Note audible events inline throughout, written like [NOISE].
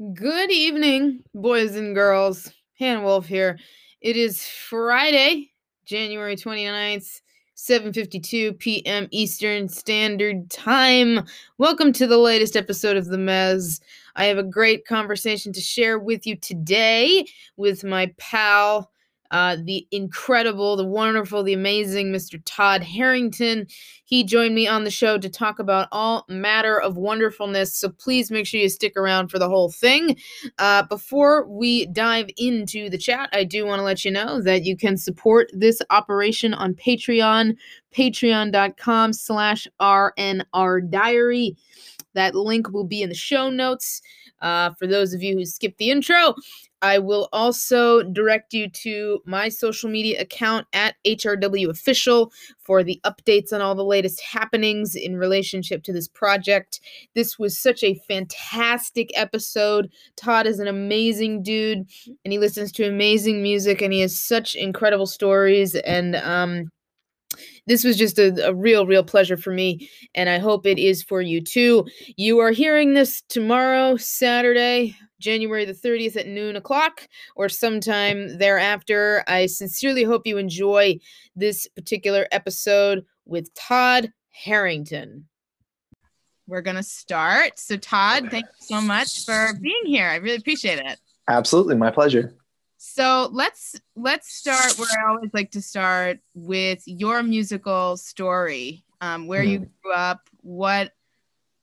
Good evening, boys and girls. Han Wolf here. It is Friday, January 29th, 7:52 p.m. Eastern Standard Time. Welcome to the latest episode of The Mezz. I have a great conversation to share with you today with my pal uh, the incredible, the wonderful, the amazing Mr. Todd Herrington. He joined me on the show to talk about all matter of wonderfulness. So please make sure you stick around for the whole thing. Uh, before we dive into the chat, I do want to let you know that you can support this operation on Patreon, patreon.com slash RNR Diary. That link will be in the show notes. Uh, for those of you who skipped the intro, I will also direct you to my social media account at HRW Official for the updates on all the latest happenings in relationship to this project. This was such a fantastic episode. Todd is an amazing dude and he listens to amazing music and he has such incredible stories and um this was just a, a, real, real pleasure for me, and I hope it is for you too. You are hearing this tomorrow, Saturday, January the 30th at noon o'clock, or sometime thereafter. I sincerely hope you enjoy this particular episode with Todd Herrington. We're going to start. So, Todd, thank you so much for being here. I really appreciate it. Absolutely, my pleasure. So let's let's start where I always like to start with your musical story. Um, where mm. you hmm. grew up, what,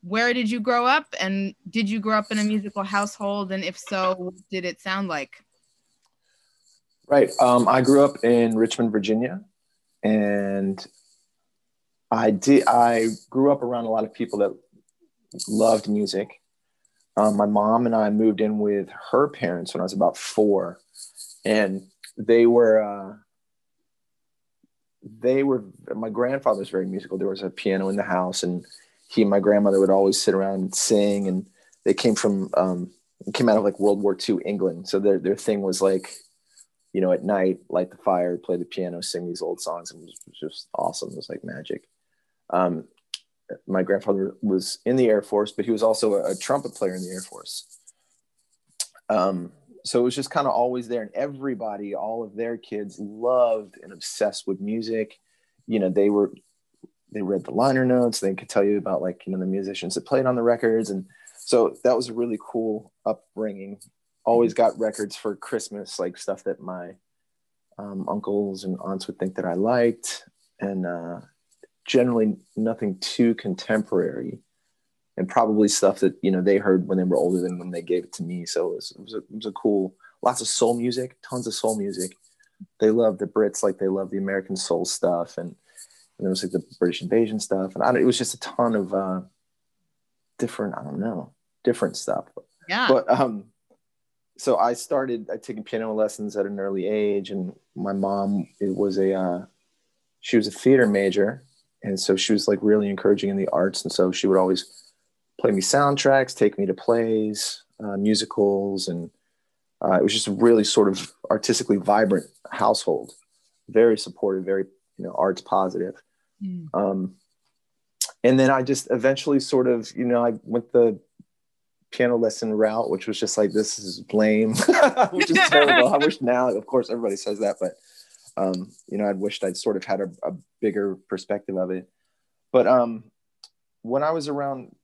where did you grow up, and did you grow up in a musical household? And if so, what did it sound like? Right. Um, I grew up in Richmond, Virginia, and I did. I grew up around a lot of people that loved music. Um, my mom and I moved in with her parents when I was about four and they were uh, they were my grandfather was very musical. There was a piano in the house and he and my grandmother would always sit around and sing and they came from um, came out of like world war ii england. So their, their thing was like you know at night light the fire play the piano sing these old songs and it was, it was just awesome. It was like magic. Um, my grandfather was in the air force but he was also a, a trumpet player in the air force. Um, so it was just kind of always there and everybody all of their kids loved and obsessed with music. You know they were they read the liner notes they could tell you about like you know the musicians that played on the records and so that was a really cool upbringing. Always got records for christmas like stuff that my um, uncles and aunts would think that i liked and uh, generally nothing too contemporary and probably stuff that you know they heard when they were older than when they gave it to me. So it was, it was, a, it was a cool, lots of soul music, tons of soul music. They love the Brits like they love the American soul stuff, and, and there was like the British invasion stuff, and I, it was just a ton of uh, different, I don't know, different stuff. Yeah. But um, so I started I taking piano lessons at an early age, and my mom it was a uh, she was a theater major, and so she was like really encouraging in the arts, and so she would always play me soundtracks, take me to plays, uh, musicals, and uh, it was just a really sort of artistically vibrant household. Very supportive, very you know arts positive. Mm. Um, and then I just eventually sort of you know I went the piano lesson route, which was just like this is lame, [LAUGHS] which is terrible. I wish now, of course, everybody says that, but um, you know, I'd wished I'd sort of had a, a bigger perspective of it. But um, when I was around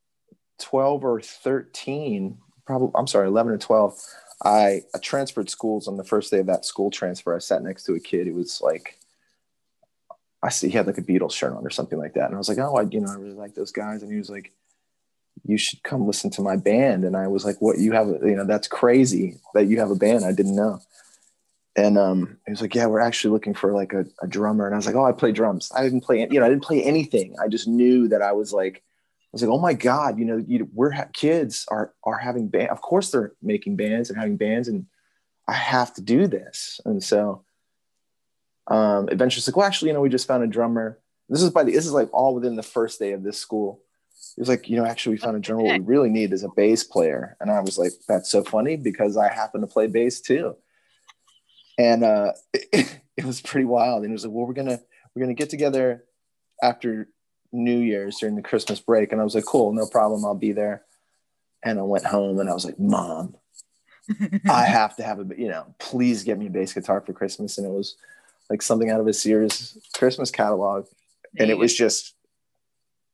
12 or 13, probably, I'm sorry, 11 or 12, I, I transferred schools on the first day of that school transfer. I sat next to a kid who was like, I see he had like a Beatles shirt on or something like that. And I was like, oh, I, you know, I really like those guys. And he was like, you should come listen to my band. And I was like, what you have, you know, that's crazy that you have a band. I didn't know. And um, he was like, yeah, we're actually looking for like a, a drummer. And I was like, oh, I play drums. I didn't play, you know, I didn't play anything. I just knew that I was like, was like, oh my God, you know, you, we're ha- kids are are having band. Of course, they're making bands and having bands, and I have to do this. And so, um, eventually, it's like, well, actually, you know, we just found a drummer. This is by the this is like all within the first day of this school. It was like, you know, actually, we found a drummer. What we really need is a bass player. And I was like, that's so funny because I happen to play bass too. And uh, it, [LAUGHS] it was pretty wild. And it was like, well, we're gonna we're gonna get together after New Year's during the Christmas break. And I was like, cool, no problem. I'll be there. And I went home and I was like, Mom, [LAUGHS] I have to have a, you know, please get me a bass guitar for Christmas. And it was like something out of a Sears Christmas catalog. And it was just,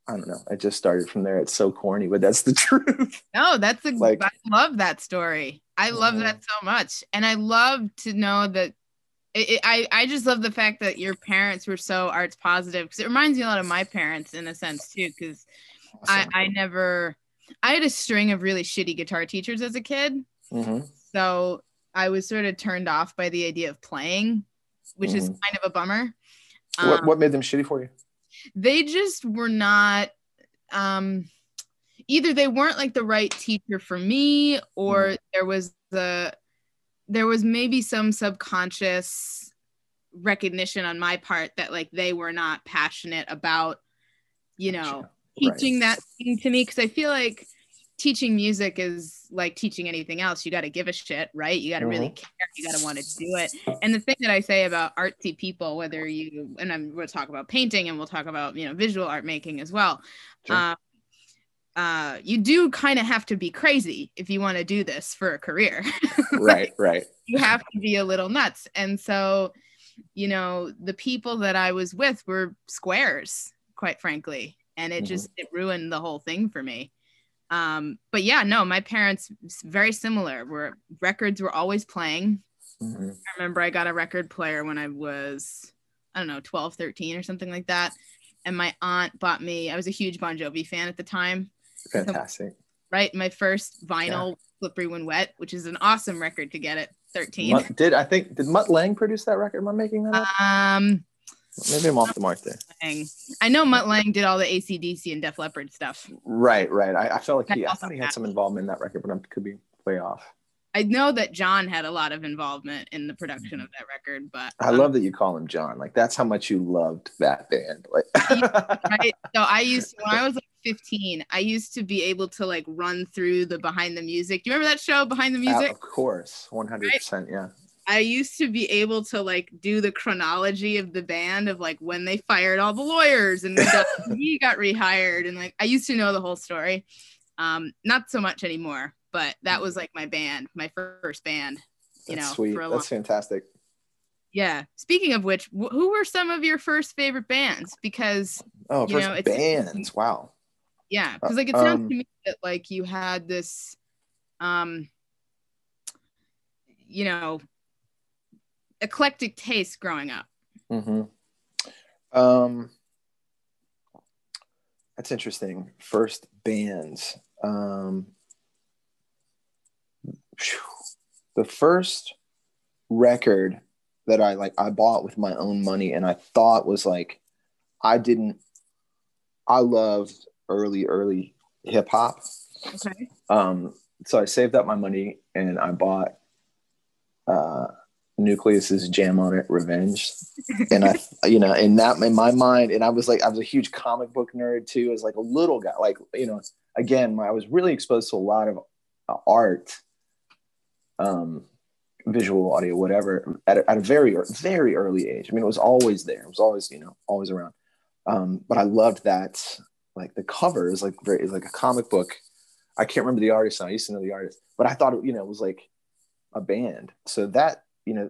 I don't know. I just started from there. It's so corny, but that's the [LAUGHS] truth. No, that's a, like, I love that story. I love mm-hmm. that so much. And I love to know that it, it, I, I just love the fact that your parents were so arts positive because it reminds me a lot of my parents in a sense too. Because awesome. I, I never, I had a string of really shitty guitar teachers as a kid. Mm-hmm. So I was sort of turned off by the idea of playing, which mm-hmm. is kind of a bummer. What, um, what made them shitty for you? They just were not, um, either they weren't like the right teacher for me or mm-hmm. there was the, there was maybe some subconscious recognition on my part that like they were not passionate about, you know, teaching that thing to me. Cause I feel like, teaching music is like teaching anything else. You got to give a shit, right? You got to mm-hmm. really care. You got to want to do it. And the thing that I say about artsy people, whether you and I'm we'll talk about painting and we'll talk about you know visual art making as well. Sure. Um, uh, you do kind of have to be crazy if you want to do this for a career. [LAUGHS] right, right. You have to be a little nuts. And so, you know, the people that I was with were squares, quite frankly. And it mm-hmm. just it ruined the whole thing for me um but yeah no my parents very similar were records were always playing mm-hmm. i remember i got a record player when i was i don't know 12 13 or something like that and my aunt bought me i was a huge bon jovi fan at the time fantastic so, right my first vinyl yeah. slippery when wet which is an awesome record to get at 13 Mutt, did i think did mutt Lange produce that record am i making that up um Maybe I'm off the mark there. Lange. I know Mutt Lange did all the ACDC and Def Leppard stuff. Right, right. I, I felt like he, I thought he had some involvement in that record, but I could be way off. I know that John had a lot of involvement in the production of that record, but I um, love that you call him John. Like that's how much you loved that band. Like [LAUGHS] right. So I used to, when I was like 15, I used to be able to like run through the behind the music. Do you remember that show behind the music? Uh, of course, 100. percent Yeah. I used to be able to like do the chronology of the band of like when they fired all the lawyers and he [LAUGHS] got rehired and like I used to know the whole story. Um, not so much anymore, but that was like my band, my first band. You That's know, sweet. That's fantastic. Yeah. Speaking of which, wh- who were some of your first favorite bands? Because oh, you know, bands. Wow. Yeah, because like it sounds um, to me that like you had this, um, you know, eclectic taste growing up. Mm-hmm. Um, that's interesting. First bands. Um, the first record that I like I bought with my own money and I thought was like I didn't I loved early early hip hop. Okay. Um so I saved up my money and I bought uh Newcleus's jam on it, Revenge. [LAUGHS] and I, you know, in that in my mind, and I was like, I was a huge comic book nerd too, as like a little guy. Like, you know, again, I was really exposed to a lot of uh, art, um, visual, audio, whatever, at a, at a very, very early age. I mean, it was always there. It was always, you know, always around. Um, but I loved that, like the cover is like very, like a comic book. I can't remember the artist. I used to know the artist, but I thought, you know, it was like a band. So that you know,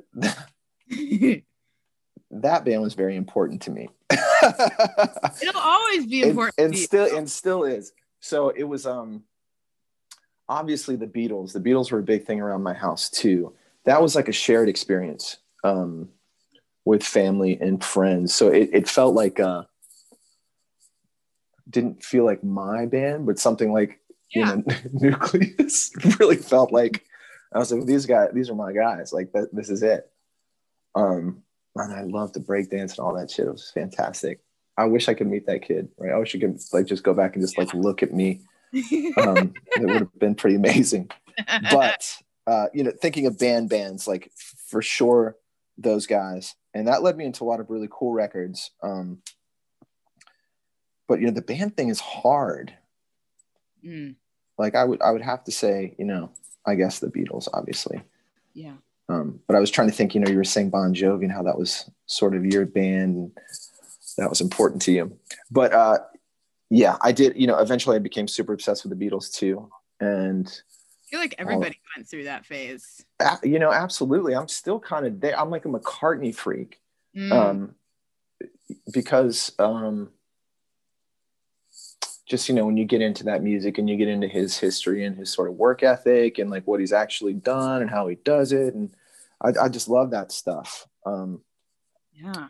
[LAUGHS] that band was very important to me. [LAUGHS] It'll always be important. And, and still and still is. So it was um obviously the Beatles. The Beatles were a big thing around my house too. That was like a shared experience um with family and friends. So it, it felt like uh didn't feel like my band, but something like yeah. you know, [LAUGHS] Newcleus [LAUGHS] really felt like I was like, these guys, these are my guys. Like that, this is it. Um, and I love the breakdance and all that shit. It was fantastic. I wish I could meet that kid. Right? I wish I could like just go back and just like look at me. [LAUGHS] Um, it would have been pretty amazing. But uh, you know, thinking of band bands, like for sure those guys, and that led me into a lot of really cool records. Um, but you know, the band thing is hard. Mm. Like I would, I would have to say, you know, I guess the Beatles, obviously. Yeah. Um, but I was trying to think, you know, you were saying Bon Jovi and how that was sort of your band. that was important to you. But uh, yeah, I did, you know, eventually I became super obsessed with the Beatles too. And feel like everybody went through that phase. You know, absolutely. I'm still kind of there. I'm like a McCartney freak. Mm, Um, because um, just you know when you get into that music and you get into his history and his sort of work ethic and like what he's actually done and how he does it and I, I just love that stuff. Um, yeah.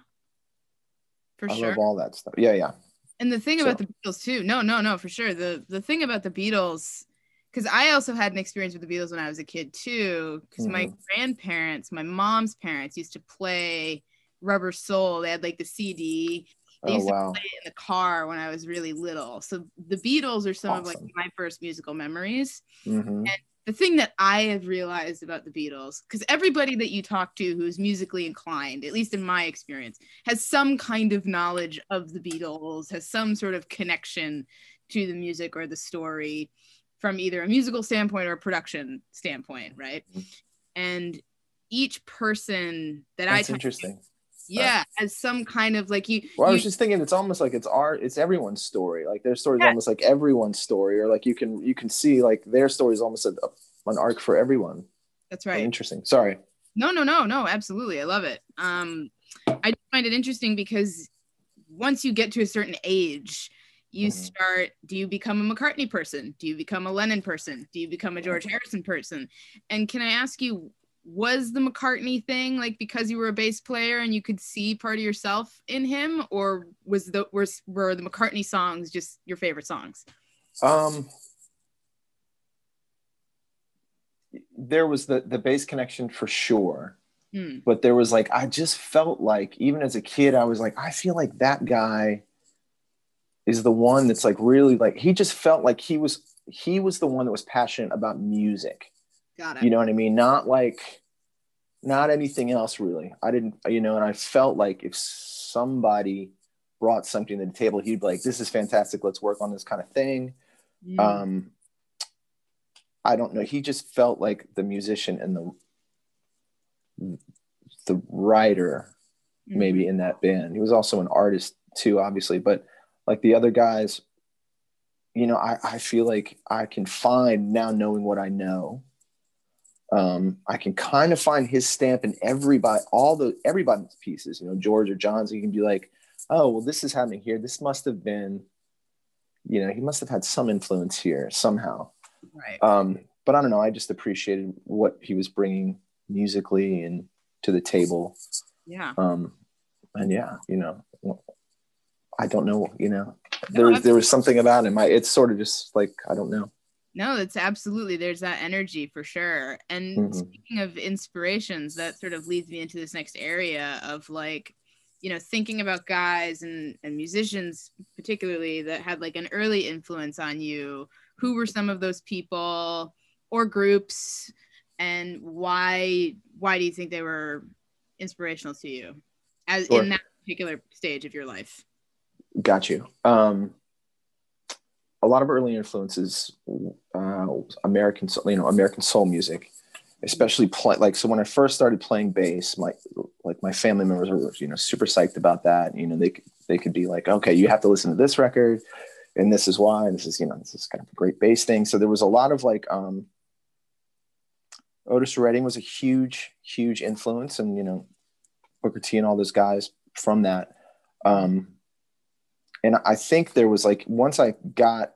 For I sure. love all that stuff. Yeah, yeah. And the thing So- about the Beatles too, no, no, no, for sure. The the thing about the Beatles, because I also had an experience with the Beatles when I was a kid too. Because my Mhm. grandparents, my mom's parents, used to play Rubber Soul. They had like the CD. They Oh used to wow. play it in the car when I was really little. So the Beatles are some of like my first musical memories. hmm The thing that I have realized about the Beatles, because everybody that you talk to who's musically inclined, at least in my experience, has some kind of knowledge of the Beatles, has some sort of connection to the music or the story from either a musical standpoint or a production standpoint, right? Mhm. And each person that I That's talk interesting. to, yeah, as some kind of like you. Well, I was just thinking, it's almost like it's our, it's everyone's story. Like their story is Yeah. almost like everyone's story, or like you can you can see like their story is almost a, an arc for everyone. that's right. Interesting. Sorry. No, no, no, no, absolutely. I love it. Um, I find it interesting because once you get to a certain age, you Mhm. start, do you become a McCartney person? Do you become a Lennon person? Do you become a George Harrison person? And can I ask you, was the McCartney thing like because you were a bass player and you could see part of yourself in him, or was the were, were the McCartney songs just your favorite songs? Um, there was the the bass connection for sure, Hmm. but there was like I just felt like even as a kid I was like I feel like that guy is the one that's like really like he just felt like he was he was the one that was passionate about music. Got it. You know what I mean? Not like not anything else really. I didn't you know and I felt like if somebody brought something to the table he'd be like this is fantastic. Let's work on this kind of thing. Um i don't know. He just felt like the musician and the the writer Mm. maybe in that band. He was also an artist too obviously but like the other guys you know i i feel like i can find now knowing what i know um i can kind of find his stamp in everybody all the everybody's pieces you know george or john's you can be like oh well this is happening here. This must have been you know he must have had some influence here somehow. Right. um but i don't know i just appreciated what he was bringing musically and to the table. Yeah. um and yeah you know i don't know you know there was there was something about him. I, it's sort of just like i don't know No, it's absolutely there's that energy for sure. And Mhm. speaking of inspirations, that sort of leads me into this next area of like, you know, thinking about guys and, and musicians particularly that had like an early influence on you. Who were some of those people or groups and why why do you think they were inspirational to you as Sure. in that particular stage of your life? got you um a lot of early influences uh american you know american soul music especially play like so when i first started playing bass my like my family members were you know super psyched about that you know they they could be like okay you have to listen to this record and this is why and this is you know this is kind of a great bass thing. So there was a lot of like um otis redding was a huge huge influence and you know booker t and all those guys from that. Um and I think there was like once I got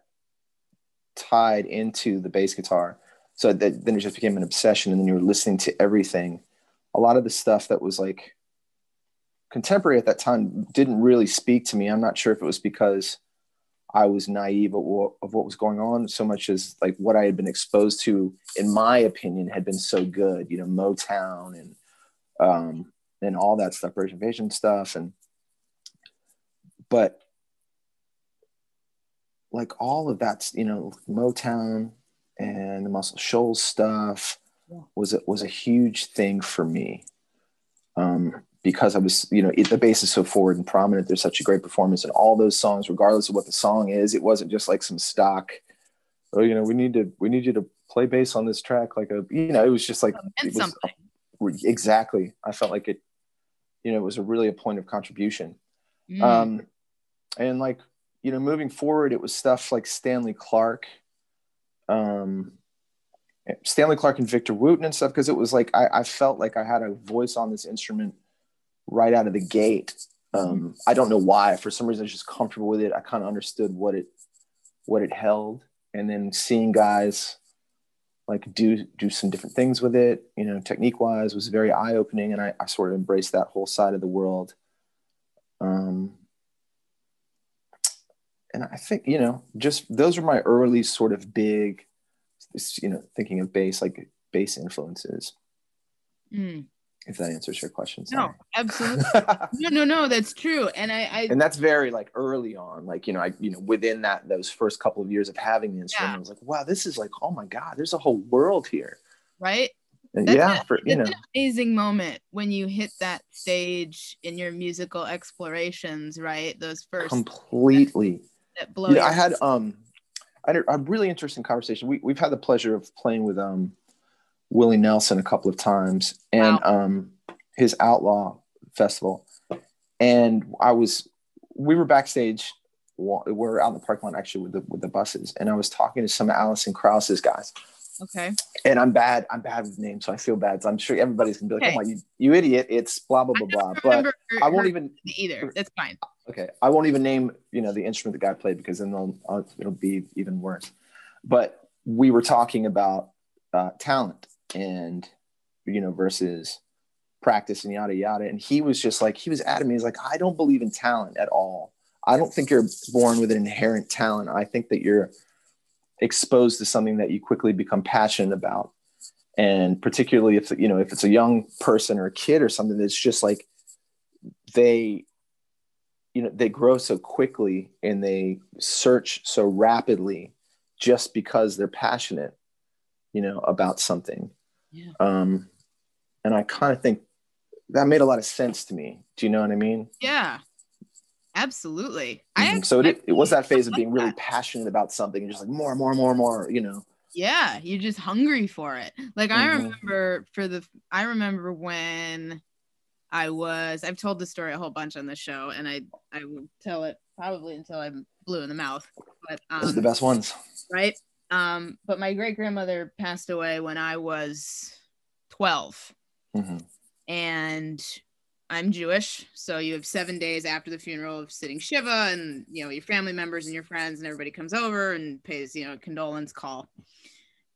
tied into the bass guitar, so that then it just became an obsession, and then you were listening to everything. A lot of the stuff that was like contemporary at that time didn't really speak to me. I'm not sure if it was because I was naive of what, of what was going on, so much as like what I had been exposed to, in my opinion, had been so good. You know, Motown and um, and all that stuff, British Invasion stuff, and but like all of that, you know, Motown and the Muscle Shoals stuff Yeah. was a, was a huge thing for me. Um, because I was, you know, it, the bass is so forward and prominent. There's such a great performance in all those songs, regardless of what the song is. It wasn't just like some stock. Oh, you know, we need to, we need you to play bass on this track. Like a, you know, it was just like it was something. exactly. I felt like it, you know, it was a really a point of contribution. Mm. Um, and like, you know, moving forward, it was stuff like Stanley Clarke, um, Stanley Clarke and Victor Wooten and stuff because it was like I, I, felt like I had a voice on this instrument right out of the gate. Um, I don't know why. For some reason, I was just comfortable with it. I kind of understood what it what it held, and then seeing guys like do do some different things with it, you know, technique wise, was very eye opening, and I, I sort of embraced that whole side of the world. Um, and I think you know, just those are my early sort of big you know thinking of bass like bass influences. Mm. if that answers your question sorry. no absolutely. [LAUGHS] No no no that's true. And I, I, and that's very like early on. Like you know i you know within that those first couple of years of having the instrument yeah. i was like wow this is like oh my god there's a whole world here. Right? And yeah a, for, you know an amazing moment when you hit that stage in your musical explorations right? Those first completely that, that blow yeah, i had um a really interesting conversation. We, we've had the pleasure of playing with um, Willie Nelson a couple of times and wow. um, his Outlaw Festival. And I was, we were backstage. We're out in the parking lot actually with the with the buses, and I was talking to some Alison Krauss's guys. Okay. And I'm bad. I'm bad with names, so I feel bad. So I'm sure everybody's gonna be like, okay. "Oh my, you, you idiot!" It's blah blah blah blah. But her, I won't even either. That's fine. Okay, I won't even name you know the instrument the guy played because then they'll, uh, it'll be even worse. But we were talking about uh, talent and you know versus practice and yada yada, and he was just like he was adamant. He's like, I don't believe in talent at all. I don't think you're born with an inherent talent. I think that you're exposed to something that you quickly become passionate about and particularly if you know if it's a young person or a kid or something that's just like they you know they grow so quickly and they search so rapidly just because they're passionate you know about something. Yeah. um and i kind of think that made a lot of sense to me. Do you know what i mean? Yeah. Absolutely. Mm-hmm. I so it, it was that phase of being really passionate about something and just like more more more more you know? Yeah you're just hungry for it. Like mm-hmm. i remember for the i remember when I was I've told the story a whole bunch on the show and I I will tell it probably until I'm blue in the mouth. But um, those are the um, best ones. Right. Um, but my great grandmother passed away when I was 12. Mm-hmm. And I'm Jewish, so you have seven days after the funeral of sitting shiva, and you know your family members and your friends and everybody comes over and pays you know a condolence call.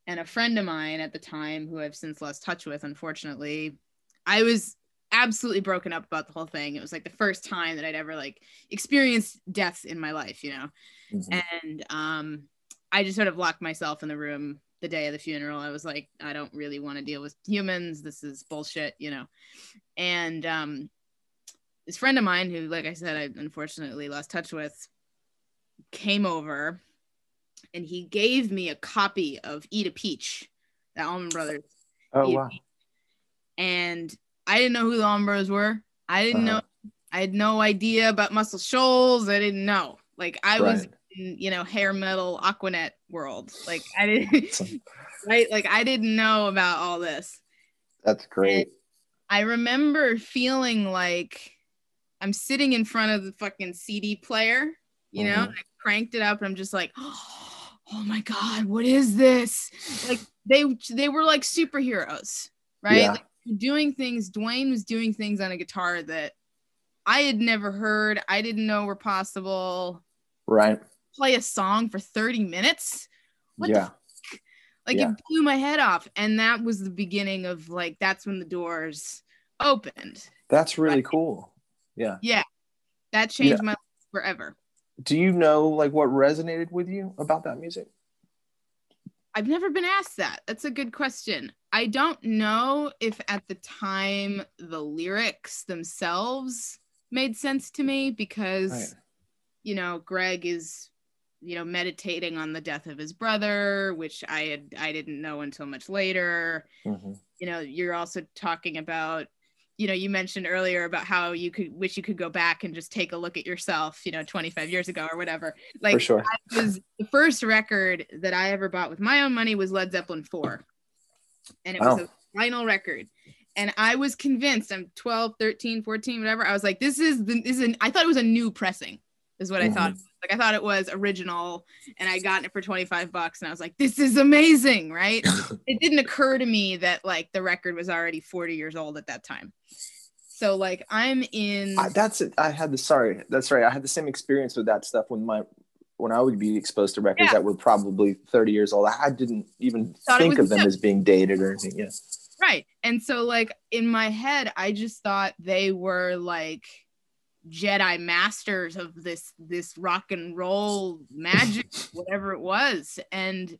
And a friend of mine at the time, who I've since lost touch with, unfortunately, I was absolutely broken up about the whole thing. It was like the first time that I'd ever like experienced death in my life, you know. Mm-hmm. And um I just sort of locked myself in the room the day of the funeral. I was like, I don't really want to deal with humans. This is bullshit, you know. And um this friend of mine who like I said I unfortunately lost touch with came over and he gave me a copy of Eat a Peach, the Allman Brothers. Oh wow. And I didn't know who the Allman were. I didn't uh-huh. know. I had no idea about Muscle Shoals. I didn't know. Like I right. was in, you know, hair metal Aquanet world. Like I didn't [LAUGHS] [LAUGHS] right? Like I didn't know about all this. That's great. And I remember feeling like I'm sitting in front of the fucking CD player, you know, mm-hmm. I cranked it up and I'm just like, [GASPS] oh my God, what is this? Like they they were like superheroes, right? Yeah. Like, doing things Duane was doing things on a guitar that I had never heard, I didn't know were possible. Right. Play a song for 30 minutes. What yeah. like yeah. it blew my head off. And that was the beginning of like that's when the doors opened. That's really cool. Yeah. Yeah. That changed yeah. my life forever. Do you know like what resonated with you about that music? I've never been asked that. That's a good question. I don't know if at the time the lyrics themselves made sense to me because, right. you know, Gregg is, you know, meditating on the death of his brother, which I had I didn't know until much later. Mm-hmm. You know, you're also talking about you know you mentioned earlier about how you could wish you could go back and just take a look at yourself you know 25 years ago or whatever like For sure. was the first record that i ever bought with my own money was led zeppelin 4 and it wow. was a vinyl record and i was convinced i'm 12 13 14 whatever i was like this is the this is an, i thought it was a new pressing is what I thought. Mm-hmm. Like I thought it was original and I got it for 25 bucks and I was like, this is amazing, right? [LAUGHS] it didn't occur to me that like the record was already 40 years old at that time. So like I'm in I, that's it. I had the sorry, that's right. I had the same experience with that stuff when my when I would be exposed to records Yeah. that were probably 30 years old. I didn't even Thought think of them as being dated or anything. Yeah. Right. And so like in my head, I just thought they were like Jedi masters of this this rock and roll magic, [LAUGHS] whatever it was. And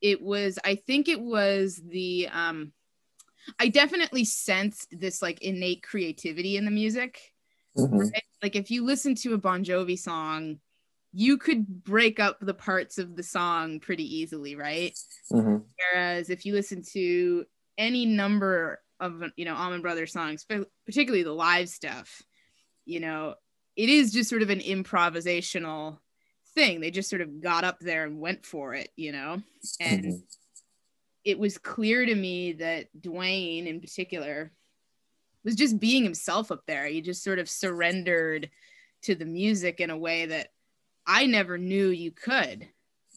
it was, I think it was the um I definitely sensed this like innate creativity in the music. Mhm. Right? Like if you listen to a Bon Jovi song, you could break up the parts of the song pretty easily, right? Mhm. Whereas if you listen to any number of you know Allman Brothers songs, particularly the live stuff, you know, it is just sort of an improvisational thing. They just sort of got up there and went for it, you know. And Mhm. it was clear to me that Duane in particular was just being himself up there. He just sort of surrendered to the music in a way that I never knew you could,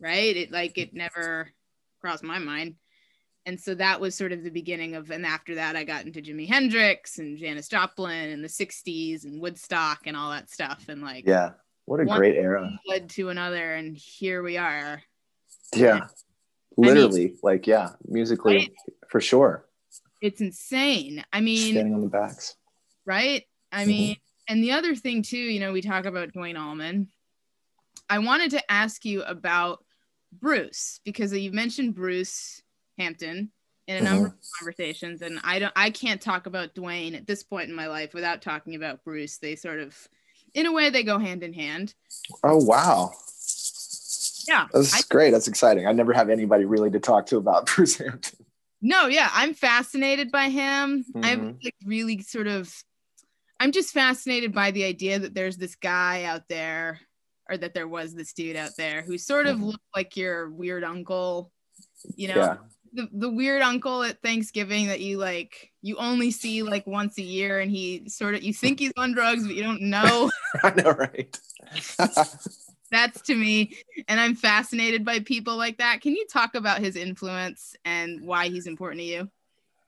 right? It like it never crossed my mind. And so that was sort of the beginning of, and after that, I got into Jimi Hendrix and Janis Joplin and the 60s and Woodstock and all that stuff. And like, Yeah. What a great era. led to another. And here we are. Yeah. Literally, like, yeah, musically, Right? for sure. It's insane. I mean, Standing on the backs. right? I Mhm. mean, and the other thing too, you know, we talk about Duane Allman. I wanted to ask you about Bruce because you mentioned Bruce Hampton in a number of conversations, and I don't, I can't talk about Duane at this point in my life without talking about Bruce. They sort of, in a way, they go hand in hand. Oh, wow. Yeah, That's I- great. That's exciting. I never have anybody really to talk to about [LAUGHS] Bruce Hampton. No, yeah, I'm fascinated by him. I'm Mhm. like really sort of I'm just fascinated by the idea that there's this guy out there or that there was this dude out there who sort of Mhm. looked like your weird uncle, you know, Yeah. The, the weird uncle at Thanksgiving that you like you only see like once a year and he sort of you think he's on drugs but you don't know. [LAUGHS] I know, right? [LAUGHS] That's to me and I'm fascinated by people like that. Can you talk about his influence and why he's important to you?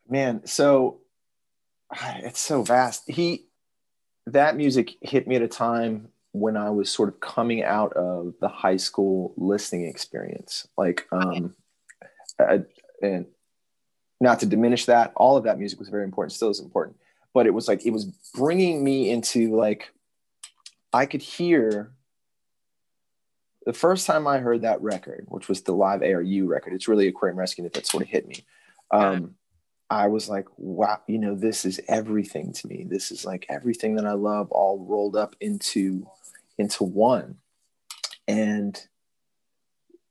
Man, so [SIGHS] it's so vast. He that music hit me at a time when I was sort of coming out of the high school listening experience. Like, um, I- and not to diminish that, all of that music was very important, still is important, but it was like it was bringing me into like I could hear the first time I heard that record, which was the live ARU record. It's really Aquarium Rescue that sort of hit me. Um, I was like, wow, you know, this is everything to me. This is like everything that I love all rolled up into into one. And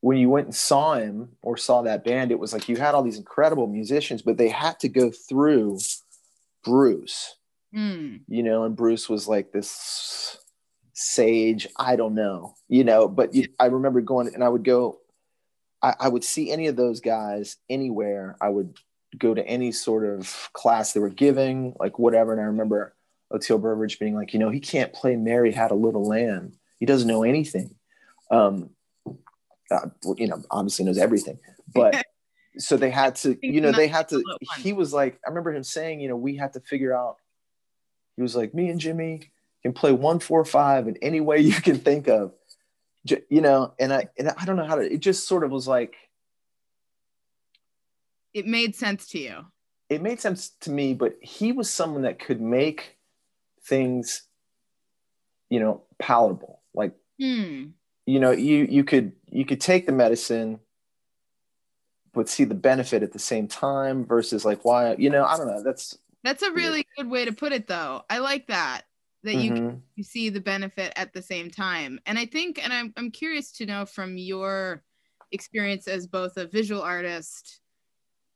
when you went and saw him or saw that band, it was like you had all these incredible musicians, but they had to go through Bruce, Hmm. you know, and Bruce was like this sage, I don't know, you know, but you, I remember going and I would go, I, I would see any of those guys anywhere. I would go to any sort of class they were giving, like whatever. And I remember Oteil Burbridge being like, you know, he can't play Mary Had a Little Lamb. He doesn't know anything. Um, uh, you know, obviously knows everything, but [LAUGHS] so they had to, you know, they had to, he was like, I remember him saying, you know, we had to figure out, he was like, me and Jimmy can play one, four, five in any way you can think of, you know, and I, and I don't know how to, it just sort of was like, It made sense to you. it made sense to me, but he was someone that could make things, you know, palatable. Like, Hmm. You know, you you could you could take the medicine, but see the benefit at the same time versus like why, you know, I don't know. That's That's a really good way to put it, though. I like that that you Mhm. you see the benefit at the same time. And I think, and I'm I'm curious to know from your experience as both a visual artist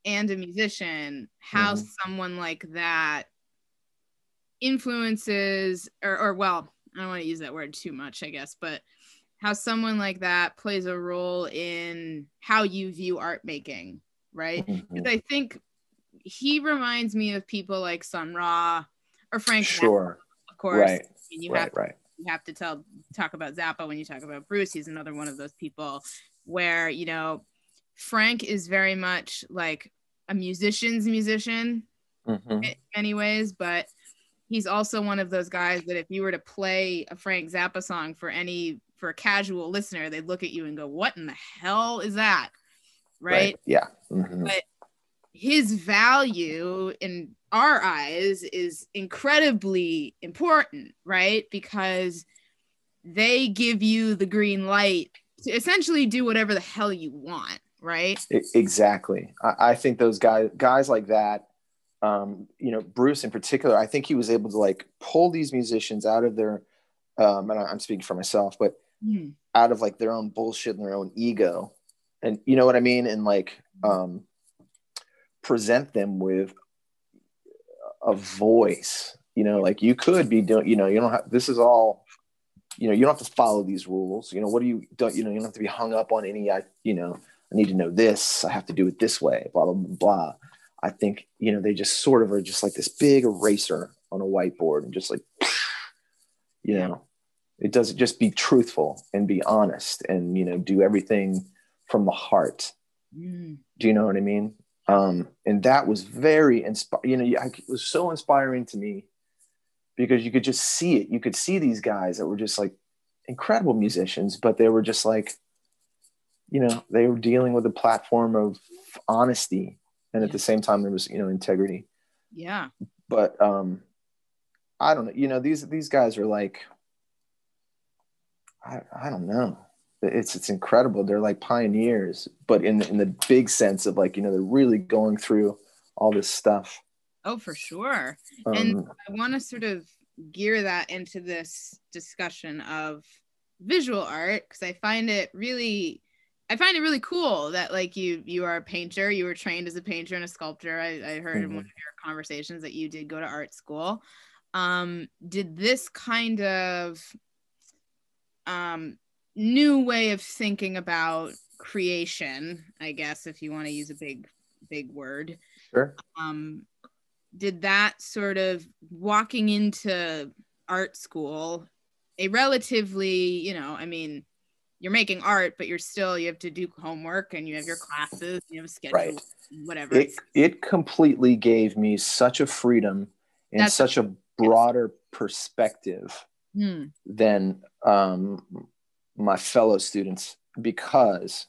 and a musician, how Mhm. someone like that influences, or or well, I don't want to use that word too much, I guess, but how someone like that plays a role in how you view art making, right? Because I think he reminds me of people like Sun Ra or Frank Zappa, sure, of course. right, I mean, you right, have right. you have to tell talk about Zappa when you talk about Bruce. He's another one of those people where you know Frank is very much like a musician's musician Mm-hmm. in many ways, but he's also one of those guys that if you were to play a Frank Zappa song for any for a casual listener, they'd look at you and go, "What in the hell is that?" right? Yeah. Mhm. But his value in our eyes is incredibly important, right? Because they give you the green light to essentially do whatever the hell you want, right? Exactly. I, I think those guys, guys like that, um, you know, Bruce in particular, I think he was able to like pull these musicians out of their, um, and I'm speaking for myself, but Hmm. out of like their own bullshit and their own ego, and you know what I mean, and like um, present them with a voice. You know, like you could be doing. You know, you don't have. This is all. You know, you don't have to follow these rules. You know, what do you don't? You know, you don't have to be hung up on any. I. You know, I need to know this. I have to do it this way. Blah blah blah. blah. I think you know they just sort of are just like this big eraser on a whiteboard and just like, [LAUGHS] you know, it doesn't just be truthful and be honest and you know do everything from the heart. Mm. do you know what i mean? Um and that was very inspiring you know I, it was so inspiring to me because you could just see it. You could see these guys that were just like incredible musicians but they were just like you know they were dealing with a platform of honesty and at the same time there was you know integrity. Yeah. but um i don't know you know these these guys are like i, I don't know it's it's incredible they're like pioneers but in in the big sense of like you know they're really going through all this stuff Oh, for sure. um, And- I want to sort of gear that into this discussion of visual art because I find it really I find it really cool that like you you are a painter, you were trained as a painter and a sculptor. I, I heard in one of your conversations that you did go to art school. Um, did this kind of um, new way of thinking about creation, I guess, if you want to use a big big word, sure. Um, did that sort of walking into art school a relatively you know i mean you're making art but you're still you have to do homework and you have your classes you have a schedule Right. whatever. It it completely gave me such a freedom and That's- such a broader perspective Hmm. than um, my fellow students because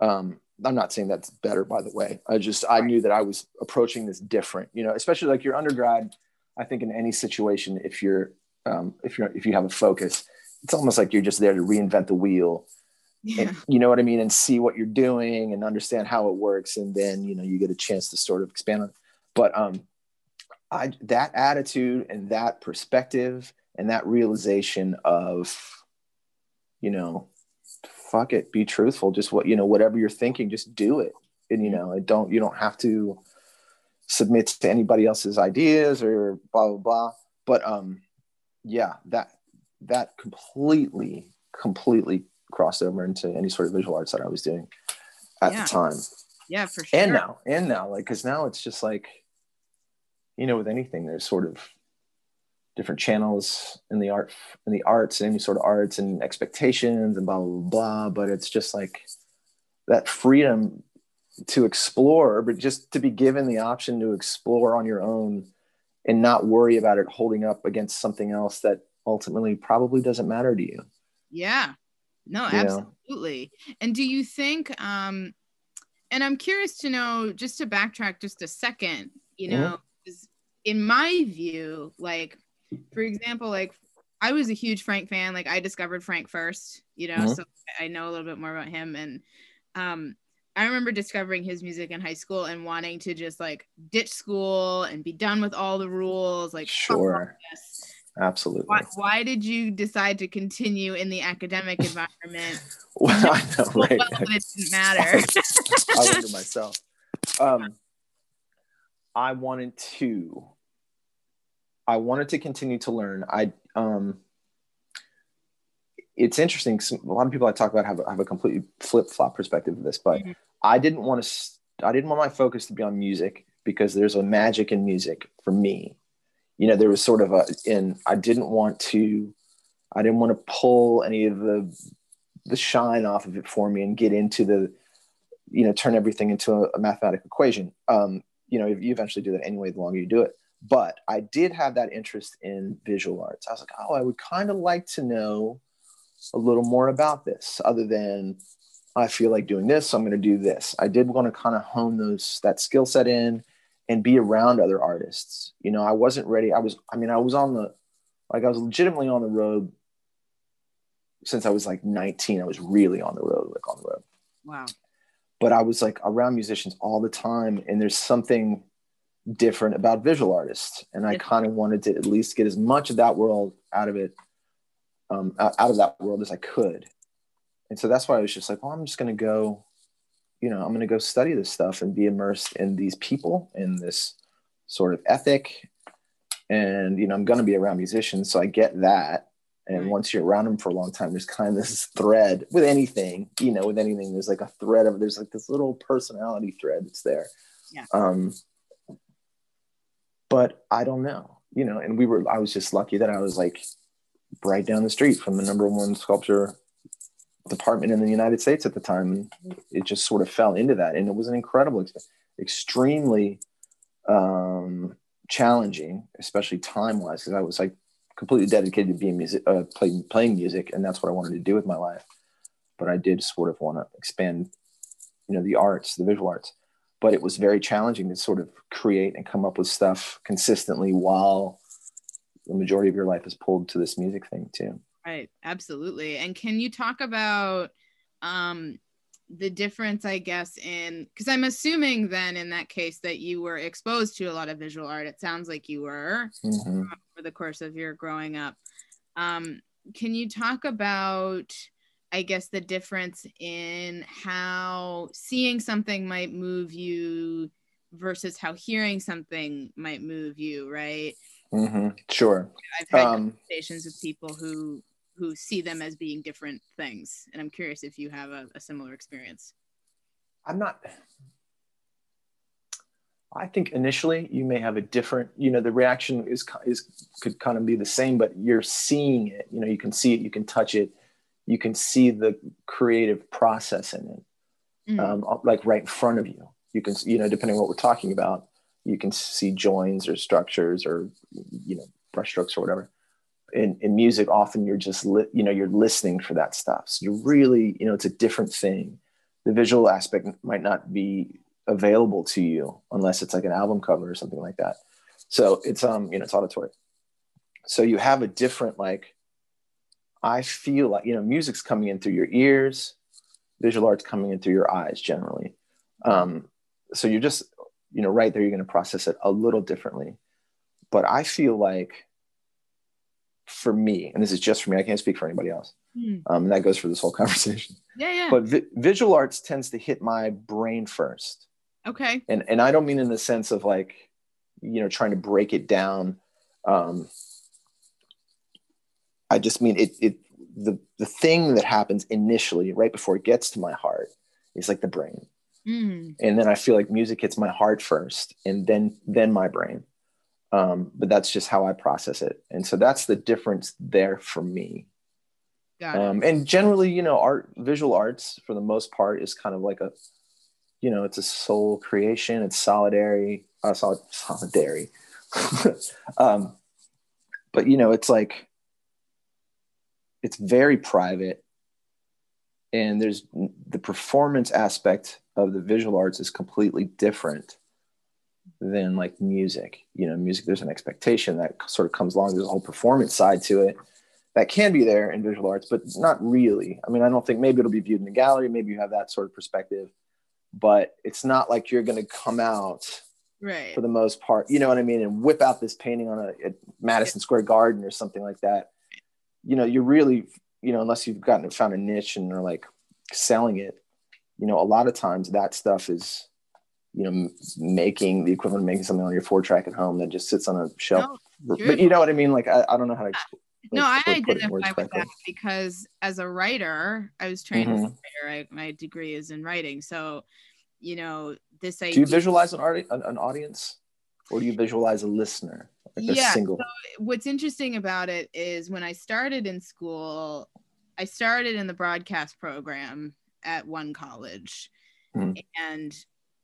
um, I'm not saying that's better, by the way. I just I knew that I was approaching this different, you know, especially like your undergrad. I think in any situation, if you're um, if you're if you have a focus, it's almost like you're just there to reinvent the wheel, yeah and, you know what I mean, and see what you're doing and understand how it works, and then you know you get a chance to sort of expand on. It. But um, I that attitude and that perspective and that realization of, you know, fuck it, be truthful. Just what you know, whatever you're thinking, just do it. And you know, it don't you don't have to submit to anybody else's ideas or blah blah blah. But um, yeah, that that completely completely crossed over into any sort of visual arts that I was doing at Yeah. the time yeah for sure and now and now like because now it's just like you know with anything there's sort of different channels in the art in the arts any sort of arts and expectations and blah blah blah, blah but it's just like that freedom to explore but just to be given the option to explore on your own and not worry about it holding up against something else that ultimately probably doesn't matter to you yeah no You know? absolutely and do you think um and i'm curious to know just to backtrack just a second you Mhm. know 'cause in my view like for example like i was a huge frank fan like i discovered frank first you know Mhm. so i know a little bit more about him and um i remember discovering his music in high school and wanting to just like ditch school and be done with all the rules like sure absolutely why, why did you decide to continue in the academic [LAUGHS] environment [LAUGHS] well, I know, [LAUGHS] right? well it didn't matter I wonder myself. Um, I wanted to. I wanted to continue to learn. I um, it's interesting. A lot of people I talk about have, have a completely flip flop perspective of this, but Mhm. I didn't want to. I didn't want my focus to be on music because there's a magic in music for me. You know, there was sort of a in. I didn't want to. I didn't want to pull any of the the shine off of it for me and get into the, you know, turn everything into a, a mathematical equation. Um, you know, you eventually do that anyway, the longer you do it. But I did have that interest in visual arts. I was like, oh, I would kind of like to know a little more about this, other than I feel like doing this, so I'm going to do this. I did want to kind of hone those that skill set in and be around other artists. You know, I wasn't ready. I was, I mean, I was on the, like, I was legitimately on the road since I was like 19. I was really on the road, like on the road. Wow. But I was like around musicians all the time, and there's something different about visual artists, and I kind of wanted to at least get as much of that world out of it, um, out of that world as I could. And so that's why I was just like, well, I'm just going to go, you know, I'm going to go study this stuff and be immersed in these people, in this sort of ethic, and you know, I'm going to be around musicians, so I get that and once you're around them for a long time, there's kind of this thread with anything, you know, with anything, there's like a thread of, there's like this little personality thread that's there. Yeah. Um, but I don't know, you know, and we were, I was just lucky that I was like right down the street from the number one sculpture department in the United States at the time. It just sort of fell into that. And it was an incredible, extremely um, challenging, especially time wise, because I was like completely dedicated to being music, uh, playing playing music, and that's what I wanted to do with my life. But I did sort of want to expand, you know, the arts, the visual arts. But it was very challenging to sort of create and come up with stuff consistently while the majority of your life is pulled to this music thing too. Right, absolutely. And can you talk about um, the difference i guess in because i'm assuming then in that case that you were exposed to a lot of visual art it sounds like you were mm-hmm. over the course of your growing up um, can you talk about i guess the difference in how seeing something might move you versus how hearing something might move you right mm-hmm. sure i've had um, conversations with people who who see them as being different things. And I'm curious if you have a, a similar experience. I'm not. I think initially you may have a different, you know, the reaction is is could kind of be the same, but you're seeing it. You know, you can see it, you can touch it, you can see the creative process in it, mm-hmm. um, like right in front of you. You can, you know, depending on what we're talking about, you can see joins or structures or you know brushstrokes or whatever. In, in music often you're just li- you know you're listening for that stuff. So you're really you know it's a different thing. The visual aspect might not be available to you unless it's like an album cover or something like that. So it's um you know it's auditory. So you have a different like i feel like you know music's coming in through your ears visual arts coming in through your eyes generally um so you're just you know right there you're going to process it a little differently but i feel like for me, and this is just for me, I can't speak for anybody else. Mm. Um, and that goes for this whole [LAUGHS] conversation. Yeah, yeah. But vi- visual arts tends to hit my brain first. Okay. And and I don't mean in the sense of like, you know, trying to break it down. Um, I just mean it. It the the thing that happens initially, right before it gets to my heart, is like the brain. Mm. And then I feel like music hits my heart first, and then then my brain um, but that's just how I process it. And so that's the difference there for me. Um, and generally, you know, art, visual arts for the most part is kind of like a, you know, it's a soul creation. It's solidary, uh, solid, solidary. [LAUGHS] um, but you know, it's like, it's very private and there's the performance aspect of the visual arts is completely different than like music. You know, music, there's an expectation that sort of comes along. There's a whole performance side to it that can be there in visual arts, but not really. I mean, I don't think maybe it'll be viewed in the gallery. Maybe you have that sort of perspective, but it's not like you're going to come out right for the most part. You know what I mean? And whip out this painting on a, a Madison Square Garden or something like that. You know, you're really, you know, unless you've gotten found a niche and are like selling it, you know, a lot of times that stuff is you know, making the equivalent of making something on your four track at home that just sits on a shelf. No, but you know what I mean? Like, I, I don't know how to. Explain, like, no, I identify with that because as a writer, I was trained mm-hmm. as a mm-hmm. writer. I, my degree is in writing, so you know this. Idea- do you visualize an art an, an audience, or do you visualize a listener? Like yeah. So what's interesting about it is when I started in school, I started in the broadcast program at one college, Mhm. and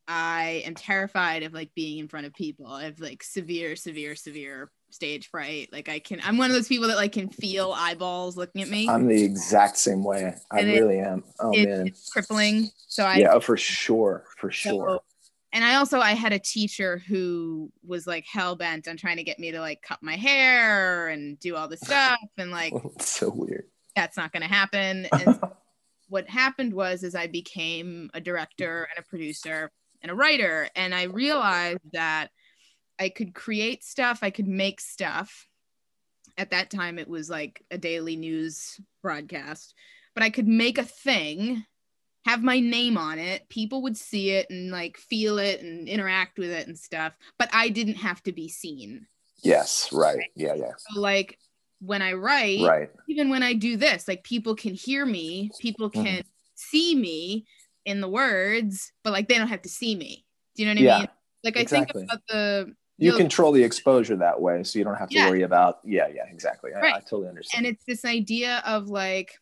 I am terrified of like being in front of people. I have like severe, severe, severe stage fright. Like I can, I'm one of those people that like can feel eyeballs looking at me. I'm the exact same way. I And it- really am. Oh It- man. it's crippling. So I Yeah, oh, for sure. For So- sure. And I also I had a teacher who was like hell bent on trying to get me to like cut my hair and do all this [LAUGHS] stuff and like [LAUGHS] It's so weird. that's not going to happen. [LAUGHS] And what happened was is I became a director and a producer and a writer and I realized that I could create stuff, I could make stuff. At that time it was like a daily news broadcast, but I could make a thing, have my name on it, people would see it and like feel it and interact with it and stuff, but I didn't have to be seen. yes, right. Yeah, yeah. So like when I write, Right. even when I do this, like people can hear me, people Mhm. can see me in the words, but like they don't have to see me. Do you know what I Yeah, mean? Like I exactly. think about the You know, control the exposure that way, so you don't have to Yeah. worry about. Yeah, yeah, exactly. I, I totally understand. and it's this idea of like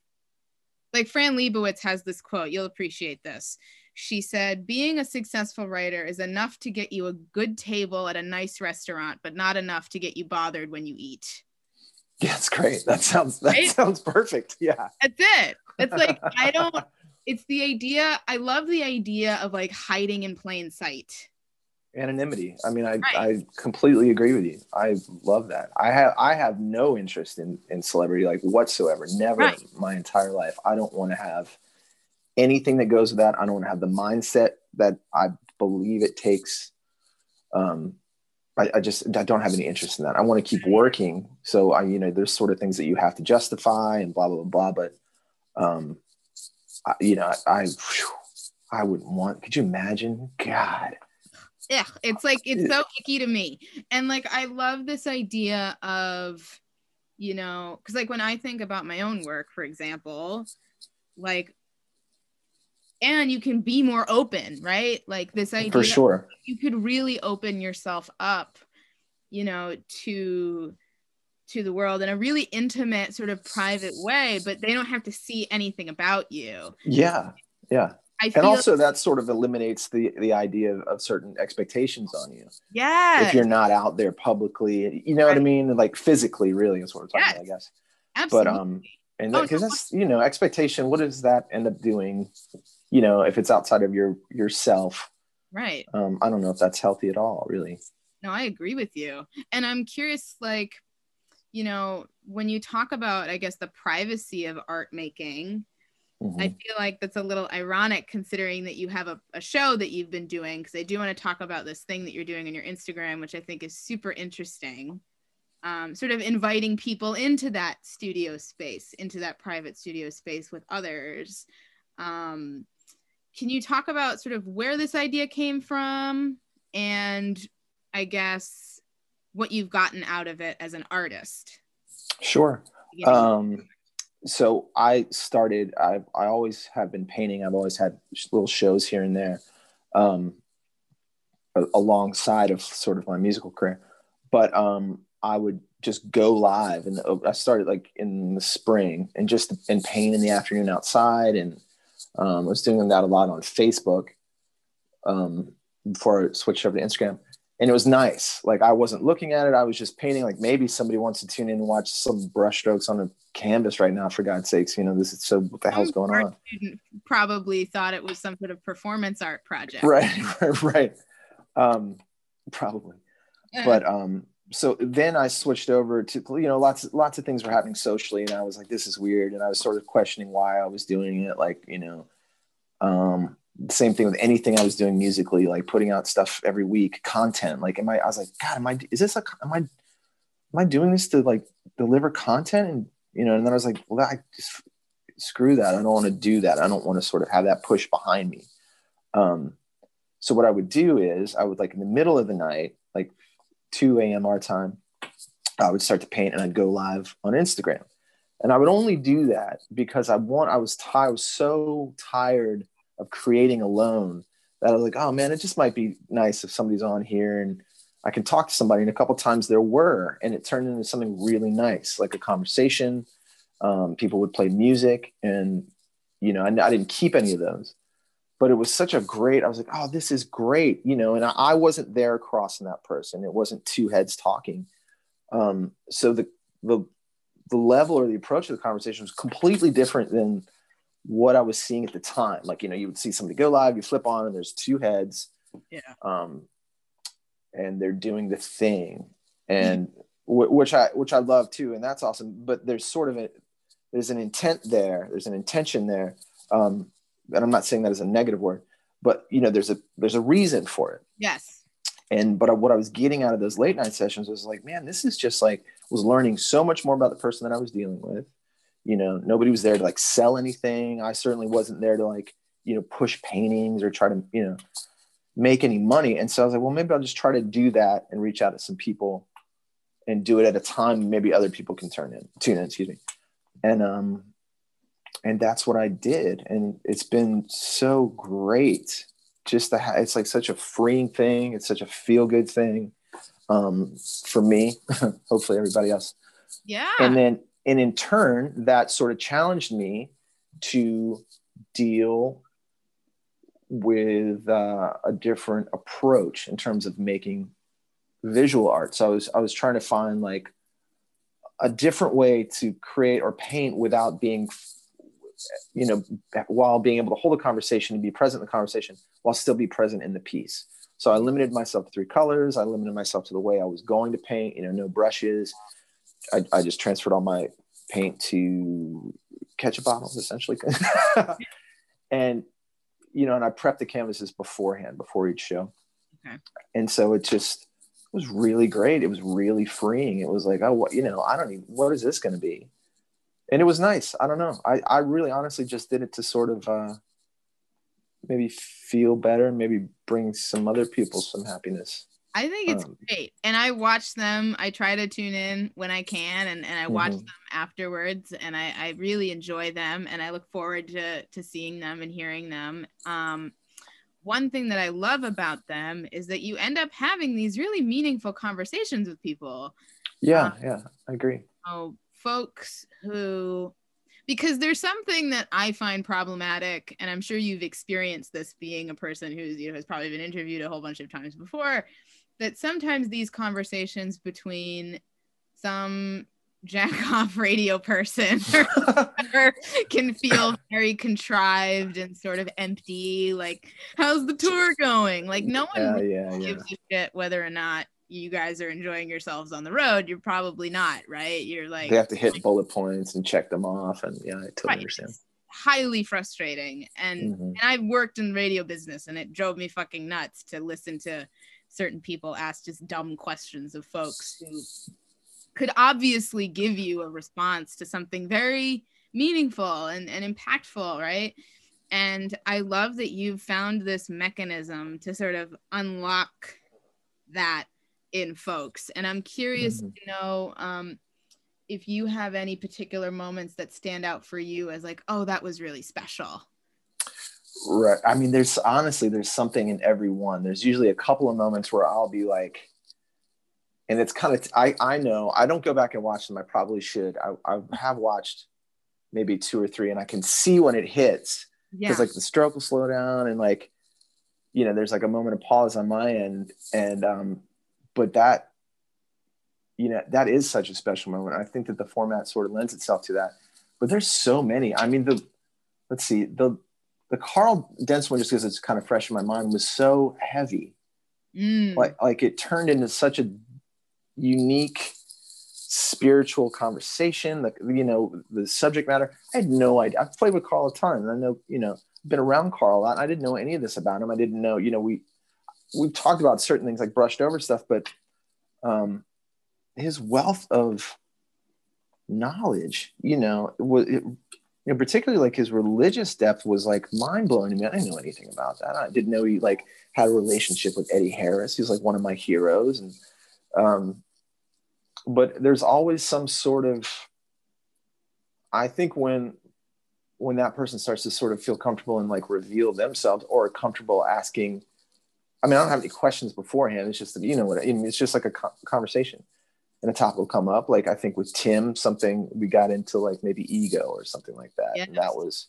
like Fran Lebowitz has this quote, you'll appreciate this. She said, being a successful writer is enough to get you a good table at a nice restaurant, but not enough to get you bothered when you eat. yeah, it's great. That sounds that Right? sounds perfect. Yeah. That's it. It's like I don't it's the idea i love the idea of like hiding in plain sight anonymity. I mean, I Right. I completely agree with you. I love that. I have I have no interest in in celebrity like whatsoever. Never Right. my entire life. I don't want to have anything that goes with that. I don't want to have the mindset that I believe it takes. Um, I, I just I don't have any interest in that. I want to keep working. So I, you know, there's sort of things that you have to justify and blah blah blah. But, um, I, you know, I, I, whew, I wouldn't want. Could you imagine? God. Yeah it's like it's so [LAUGHS] icky to me and like i love this idea of you know because like when i think about my own work for example like and you can be more open right like this idea For sure. you could really open yourself up you know to to the world in a really intimate sort of private way but they don't have to see anything about you Yeah. Yeah. I and also that sort of eliminates the the idea of, of certain expectations on you. Yeah if you're not out there publicly you know what i mean? Like physically really is what we're talking Yes. about i guess. Absolutely but um and Oh, because no. that's you know expectation what does that end up doing you know if it's outside of your yourself? Right. Um i don't know if that's healthy at all really. No i agree with you. And i'm curious like you know when you talk about i guess the privacy of art making Mhm. I feel like that's a little ironic considering that you have a, a show that you've been doing because I do want to talk about this thing that you're doing on your Instagram, which I think is super interesting. Um, sort of inviting people into that studio space, into that private studio space with others. Um, can you talk about sort of where this idea came from and I guess what you've gotten out of it as an artist? sure um so i started i i always have been painting. I've always had little shows here and there um alongside of sort of my musical career. But um i would just go live and i started like in the spring and just and paint in the afternoon outside and um, i was doing that a lot on facebook um before i switched over to instagram and it was nice. Like I wasn't looking at it; I was just painting. Like maybe somebody wants to tune in and watch some brushstrokes on a canvas right now. For God's sakes, you know this is so. What the hell's going on? probably thought it was some sort of performance art project. Right, [LAUGHS] right, right. Um, probably, but um, so then I switched over to you know lots lots of things were happening socially, and I was like, this is weird, and I was sort of questioning why I was doing it. Like you know, um, same thing with anything I was doing musically, like putting out stuff every week, content. Like, am I? I was like, God, am I? Is this a? Am I? Am I doing this to like deliver content? And you know, and then I was like, well, I just screw that. I don't want to do that. I don't want to sort of have that push behind me. Um, so what I would do is I would like in the middle of the night, like 2 a.m. our time, I would start to paint and I'd go live on Instagram. And I would only do that because I want, I was, tired, I was so tired of creating alone that I was like, oh man, it just might be nice if somebody's on here and I can talk to somebody, and a couple times there were, and it turned into something really nice, like a conversation. Um, people would play music, and you know, I, I didn't keep any of those, but it was such a great. I was like, oh, this is great, you know. And I, I wasn't there crossing that person. It wasn't two heads talking. Um, so the the the level or the approach of the conversation was completely different than what I was seeing at the time. Like, you know, you would see somebody go live, you flip on, and there's two heads. Yeah. Um, and they're doing the thing, and w- which I which I love too, and that's awesome. But there's sort of a there's an intent there. There's an intention there. Um, and I'm not saying that as a negative word, but you know, there's a there's a reason for it. Yes. And but what I was getting out of those late night sessions was like, man, this is just like was learning so much more about the person that I was dealing with. You know, nobody was there to like sell anything. I certainly wasn't there to like, you know, push paintings or try to, you know, make any money. And so I was like, well, maybe I'll just try to do that and reach out to some people and do it at a time maybe other people can turn in, tune in, excuse me. And um and that's what I did. And it's been so great just to have it's like such a freeing thing. It's such a feel good thing um, for me, [LAUGHS] hopefully everybody else. Yeah. And then, and in turn, that sort of challenged me to deal with uh, a different approach in terms of making visual art. So I was I was trying to find like a different way to create or paint without being you know while being able to hold a conversation and be present in the conversation while still be present in the piece so I limited myself to three colors. I limited myself to the way I was going to paint, you know, no brushes. I, I just transferred all my paint to ketchup bottles essentially. [LAUGHS] and, you know, and I prepped the canvases beforehand, before each show. Okay. And so it just was really great. It was really freeing. It was like, oh, what, you know, I don't even, what is this going to be? And it was nice. I don't know. I, I really honestly just did it to sort of, uh, maybe feel better, maybe bring some other people some happiness. I think it's um, great. And I watch them. I try to tune in when I can and, and I watch mm-hmm. them afterwards and I, I really enjoy them and I look forward to, to seeing them and hearing them. Um, one thing that I love about them is that you end up having these really meaningful conversations with people. Yeah, um, yeah, I agree. Oh, folks who because there's something that I find problematic, and I'm sure you've experienced this being a person who's you know has probably been interviewed a whole bunch of times before. That sometimes these conversations between some [LAUGHS] jack off radio person [LAUGHS] can feel very contrived and sort of empty. Like, how's the tour going? Like, no one yeah, yeah, gives yeah. a shit whether or not you guys are enjoying yourselves on the road, you're probably not, right? You're like they have to hit bullet points and check them off, and yeah, I totally right. understand. It's highly frustrating, and mm-hmm. and I've worked in radio business, and it drove me fucking nuts to listen to certain people ask just dumb questions of folks who could obviously give you a response to something very meaningful and, and impactful, right? And I love that you've found this mechanism to sort of unlock that in folks. And I'm curious mm-hmm. to know um, if you have any particular moments that stand out for you as like, oh, that was really special. Right. I mean, there's honestly, there's something in every one. There's usually a couple of moments where I'll be like, and it's kind of, I, I know I don't go back and watch them. I probably should. I, I have watched maybe two or three and I can see when it hits because yeah. like the stroke will slow down and like, you know, there's like a moment of pause on my end. And, um, but that you know that is such a special moment i think that the format sort of lends itself to that but there's so many i mean the let's see the the Karl Denson one just because it's kind of fresh in my mind was so heavy. Mm. like like it turned into such a unique spiritual conversation the you know the subject matter. I had no idea. I've played with Karl a ton and i know you know been around Karl a lot i didn't know any of this about him. I didn't know you know we we've talked about certain things like brushed over stuff, but um, his wealth of knowledge, you know, was it, know, particularly like his religious depth was like mind blowing to me. I didn't know anything about that. I didn't know he like had a relationship with Eddie Harris. He's like one of my heroes, and um, but there's always some sort of I think when when that person starts to sort of feel comfortable and like reveal themselves or comfortable asking I mean, I don't have any questions beforehand. It's just you know what I mean. It's just like a conversation, and a topic will come up. Like I think with Tim, something we got into like maybe ego or something like that. Yes. And that was,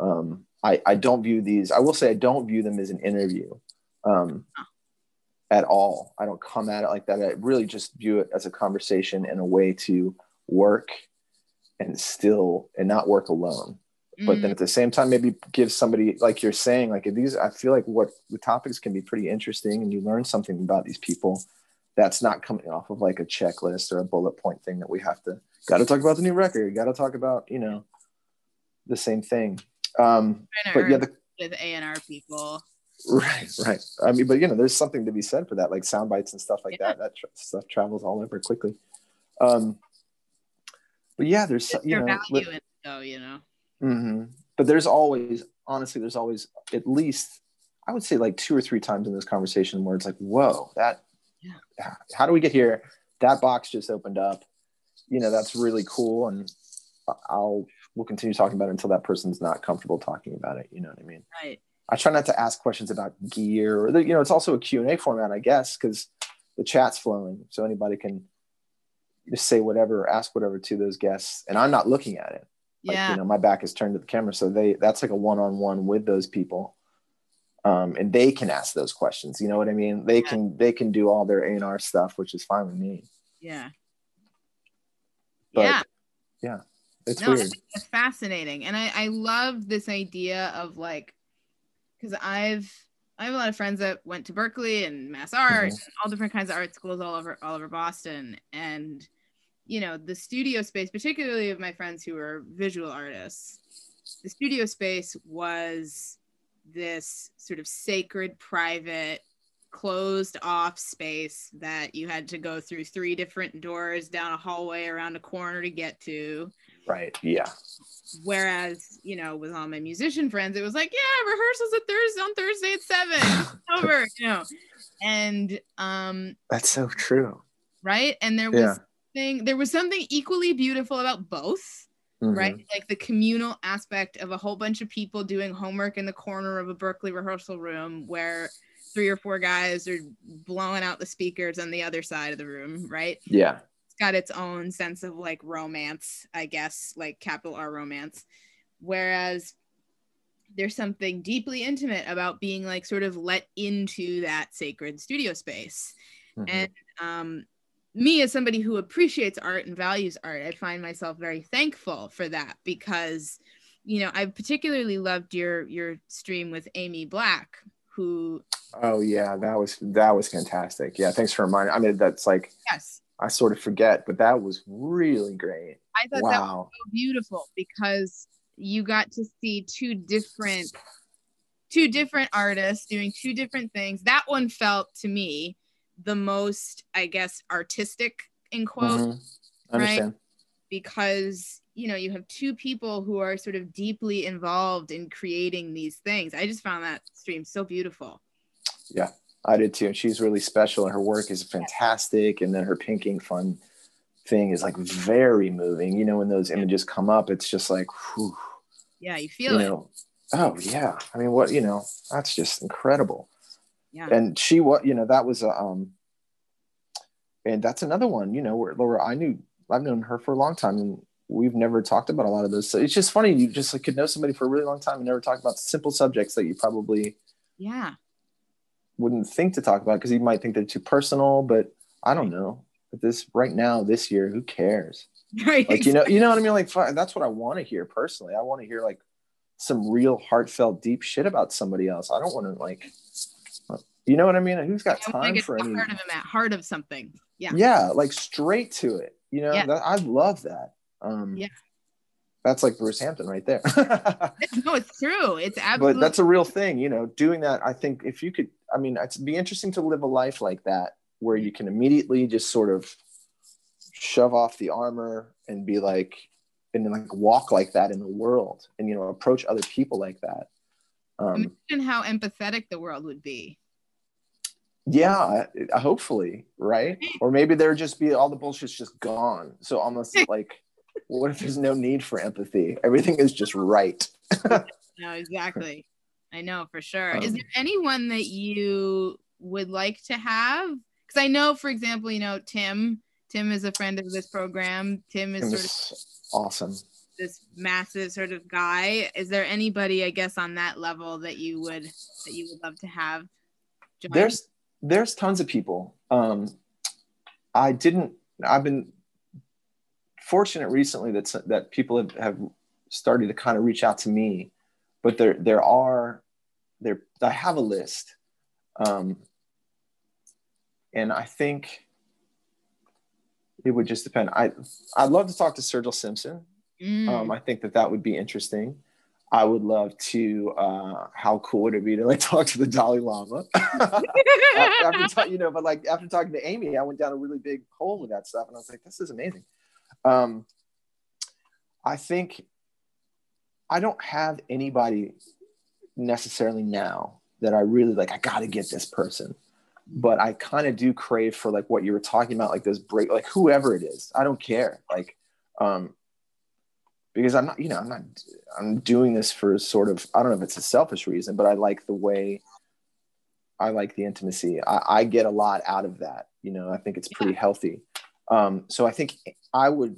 um, I I don't view these. I will say I don't view them as an interview, um, at all. I don't come at it like that. I really just view it as a conversation and a way to work, and still and not work alone but then mm. at the same time maybe give somebody like you're saying like these i feel like what the topics can be pretty interesting and you learn something about these people that's not coming off of like a checklist or a bullet point thing that we have to got to talk about the new record got to talk about you know the same thing um but yeah the with A&R people right right i mean but you know there's something to be said for that like sound bites and stuff like yeah. that that tra- stuff travels all over quickly um but yeah there's you know value in it though you know Mm-hmm. But there's always, honestly, there's always at least, I would say like two or three times in this conversation where it's like, whoa, that. How do we get here? That box just opened up. You know, that's really cool. And I'll, we'll continue talking about it until that person's not comfortable talking about it. You know what I mean? Right. I try not to ask questions about gear or, the, you know, it's also a Q&A format, I guess, because the chat's flowing. So anybody can just say whatever or ask whatever to those guests. And I'm not looking at it yeah. you know, my back is turned to the camera. So they that's like a one-on-one with those people. Um, and they can ask those questions. You know what I mean? They yeah. can they can do all their A and R stuff, which is fine with me. Yeah. But, yeah. Yeah. It's no, weird. It's fascinating. And I, I love this idea of like because I've I have a lot of friends that went to Berklee and Mass Art mm-hmm. all different kinds of art schools all over all over Boston. And you know the studio space particularly of my friends who are visual artists the studio space was this sort of sacred private closed off space that you had to go through three different doors down a hallway around a corner to get to. Right yeah. Whereas you know with all my musician friends it was like yeah rehearsals at thursday on thursday at seven. [LAUGHS] Over you know. And um that's so true. right? And there was yeah something there was something equally beautiful about both mm-hmm. right? Like the communal aspect of a whole bunch of people doing homework in the corner of a Berklee rehearsal room where three or four guys are blowing out the speakers on the other side of the room right? Yeah. It's got its own sense of like romance i guess like capital r romance. Whereas there's something deeply intimate about being like sort of let into that sacred studio space. Mm-hmm. and um me as somebody who appreciates art and values art, I find myself very thankful for that because, you know, I particularly loved your your stream with Amy Black, who. Oh yeah, that was that was fantastic. Yeah, thanks for reminding. I mean, that's like yes, I sort of forget, but that was really great. I thought wow. that was so beautiful because you got to see two different two different artists doing two different things. That one felt to me the most, I guess, artistic in quote, mm-hmm. right? Because you know you have two people who are sort of deeply involved in creating these things. I just found that stream so beautiful. Yeah, I did too. And she's really special, and her work is fantastic. And then her pinking fun thing is like very moving. You know, when those images come up, it's just like, whew, yeah, you feel you it. Know, oh yeah, I mean, what you know, that's just incredible yeah. and she was you know that was a um and that's another one you know where laura i knew i've known her for a long time and we've never talked about a lot of those. So it's just funny you just like, could know somebody for a really long time and never talk about simple subjects that you probably yeah. wouldn't think to talk about because you might think they're too personal but i don't know. But this right now this year who cares? [LAUGHS] Right. Like you know you know what i mean? Like that's what i want to hear personally. I want to hear like some real heartfelt deep shit about somebody else. I don't want to like you know what I mean? Who's got yeah, time for any heart of him at heart of something? Yeah. Yeah, like straight to it. You know, yeah. that, I love that. Um, yeah. That's like Bruce Hampton right there. [LAUGHS] no, it's true. It's absolutely. But that's a real thing. You know, doing that. I think if you could, I mean, it'd be interesting to live a life like that where you can immediately just sort of shove off the armor and be like, and then like walk like that in the world, and you know, approach other people like that. Um, Imagine how empathetic the world would be yeah hopefully right or maybe there just be all the bullshit's just gone so almost like what if there's no need for empathy everything is just right [LAUGHS] [LAUGHS] no exactly I know for sure. Um, Is there anyone that you would like to have? Because I know, for example, you know, Tim. Tim is a friend of this program. Tim is sort of awesome. This massive sort of guy. Is there anybody, I guess, on that level that you would that you would love to have? Join? There's there's tons of people. Um, I didn't. I've been fortunate recently that that people have, have started to kind of reach out to me, but there there are there I have a list, um, and I think it would just depend. I I'd love to talk to Sturgill Simpson. Mm. Um, I think that that would be interesting. I would love to. Uh, how cool would it be to like [LAUGHS] talk to the Dalai Lama? [LAUGHS] after, after you know, but like after talking to Amy, I went down a really big hole with that stuff, and I was like, this is amazing. Um, I think I don't have anybody necessarily now that I really like. I got to get this person, but I kind of do crave for like what you were talking about, like those break, like whoever it is. I don't care, like, um, because I'm not, you know, I'm not, I'm doing this for sort of, I don't know if it's a selfish reason, but I like the way I like the intimacy. I, I get a lot out of that. You know, I think it's pretty yeah. healthy. Um, so I think I would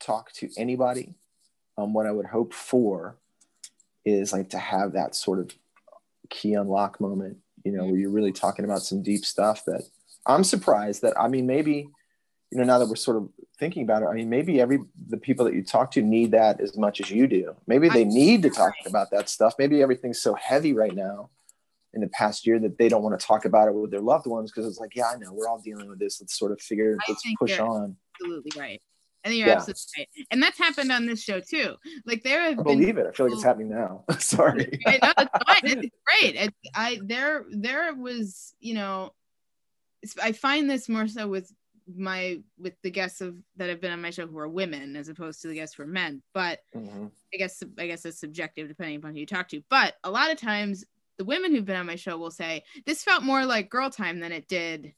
talk to anybody. Um, what I would hope for is like to have that sort of key unlock moment, you know, where you're really talking about some deep stuff that I'm surprised that, I mean, maybe, you know, now that we're sort of thinking about it, I mean, maybe every, the people that you talk to need that as much as you do. Maybe they need to talk about that stuff. Maybe everything's so heavy right now in the past year that they don't want to talk about it with their loved ones because it's like, yeah, I know we're all dealing with this. Let's sort of figure, let's push on. Absolutely right. I think you're yeah. absolutely right. And that's happened on this show too. Like there have I believe it. I feel like it's happening now. [LAUGHS] Sorry. [LAUGHS] I know, it's fine. It's [LAUGHS] great. It's, I there there was, you know, I find this more so with my with the guests of that have been on my show who are women as opposed to the guests who are men. But mm-hmm. I guess I guess it's subjective depending upon who you talk to. But a lot of times the women who've been on my show will say this felt more like girl time than it did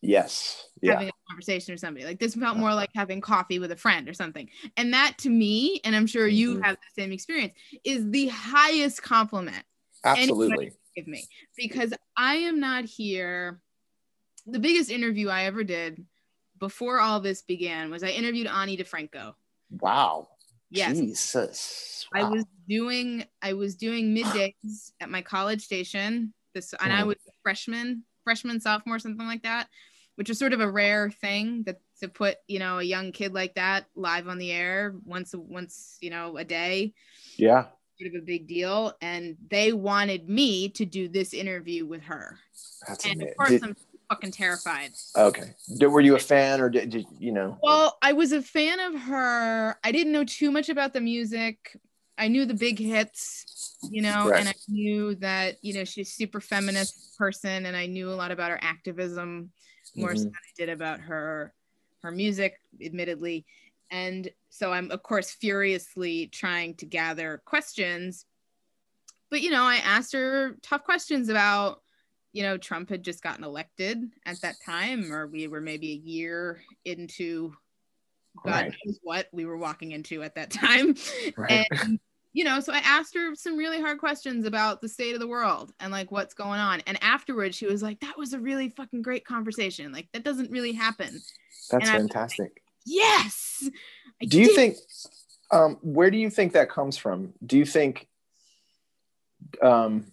yes yeah. having a conversation or somebody like this felt more like having coffee with a friend or something and that to me and i'm sure you mm-hmm. have the same experience is the highest compliment absolutely give me because i am not here the biggest interview i ever did before all this began was i interviewed ani difranco wow. Yes. Jesus. Wow. i was doing i was doing middays at my college station. This and i hmm. was a freshman freshman sophomore something like that which is sort of a rare thing that to put you know a young kid like that live on the air once once you know a day. Yeah. Sort of a big deal. And they wanted me to do this interview with her. That's and amazing. of course did, i'm fucking terrified okay were you a fan or did, did you know well i was a fan of her i didn't know too much about the music i knew the big hits you know right. and i knew that you know she's super feminist person and i knew a lot about her activism more mm-hmm. so than I did about her her music, admittedly. And so I'm of course furiously trying to gather questions. But you know, I asked her tough questions about, you know, Trump had just gotten elected at that time, or we were maybe a year into God right. knows what we were walking into at that [LAUGHS] time. Right. And you know, so I asked her some really hard questions about the state of the world and like what's going on. And afterwards, she was like, "That was a really fucking great conversation. Like that doesn't really happen." That's fantastic. Like, yes. I do you did. think? Um, where do you think that comes from? Do you think? Um,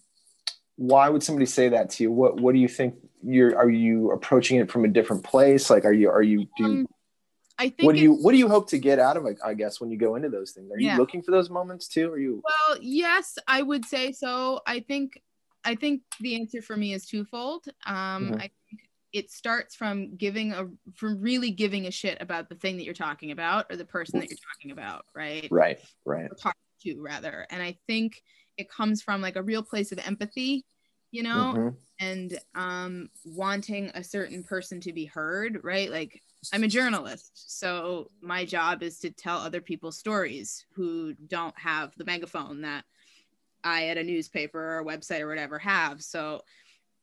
why would somebody say that to you? What What do you think? You're are you approaching it from a different place? Like, are you are you do? You, um, I think what do you what do you hope to get out of it? I guess when you go into those things, are you looking for those moments too? Are you? Well, yes, I would say so. I think I think the answer for me is twofold. Um, mm-hmm. I think it starts from giving a from really giving a shit about the thing that you're talking about or the person that you're talking about, right? Right, right. Or talking to rather, and I think it comes from like a real place of empathy you know mm-hmm. and um wanting a certain person to be heard right like I'm a journalist, so my job is to tell other people's stories who don't have the megaphone that I at a newspaper or a website or whatever have. So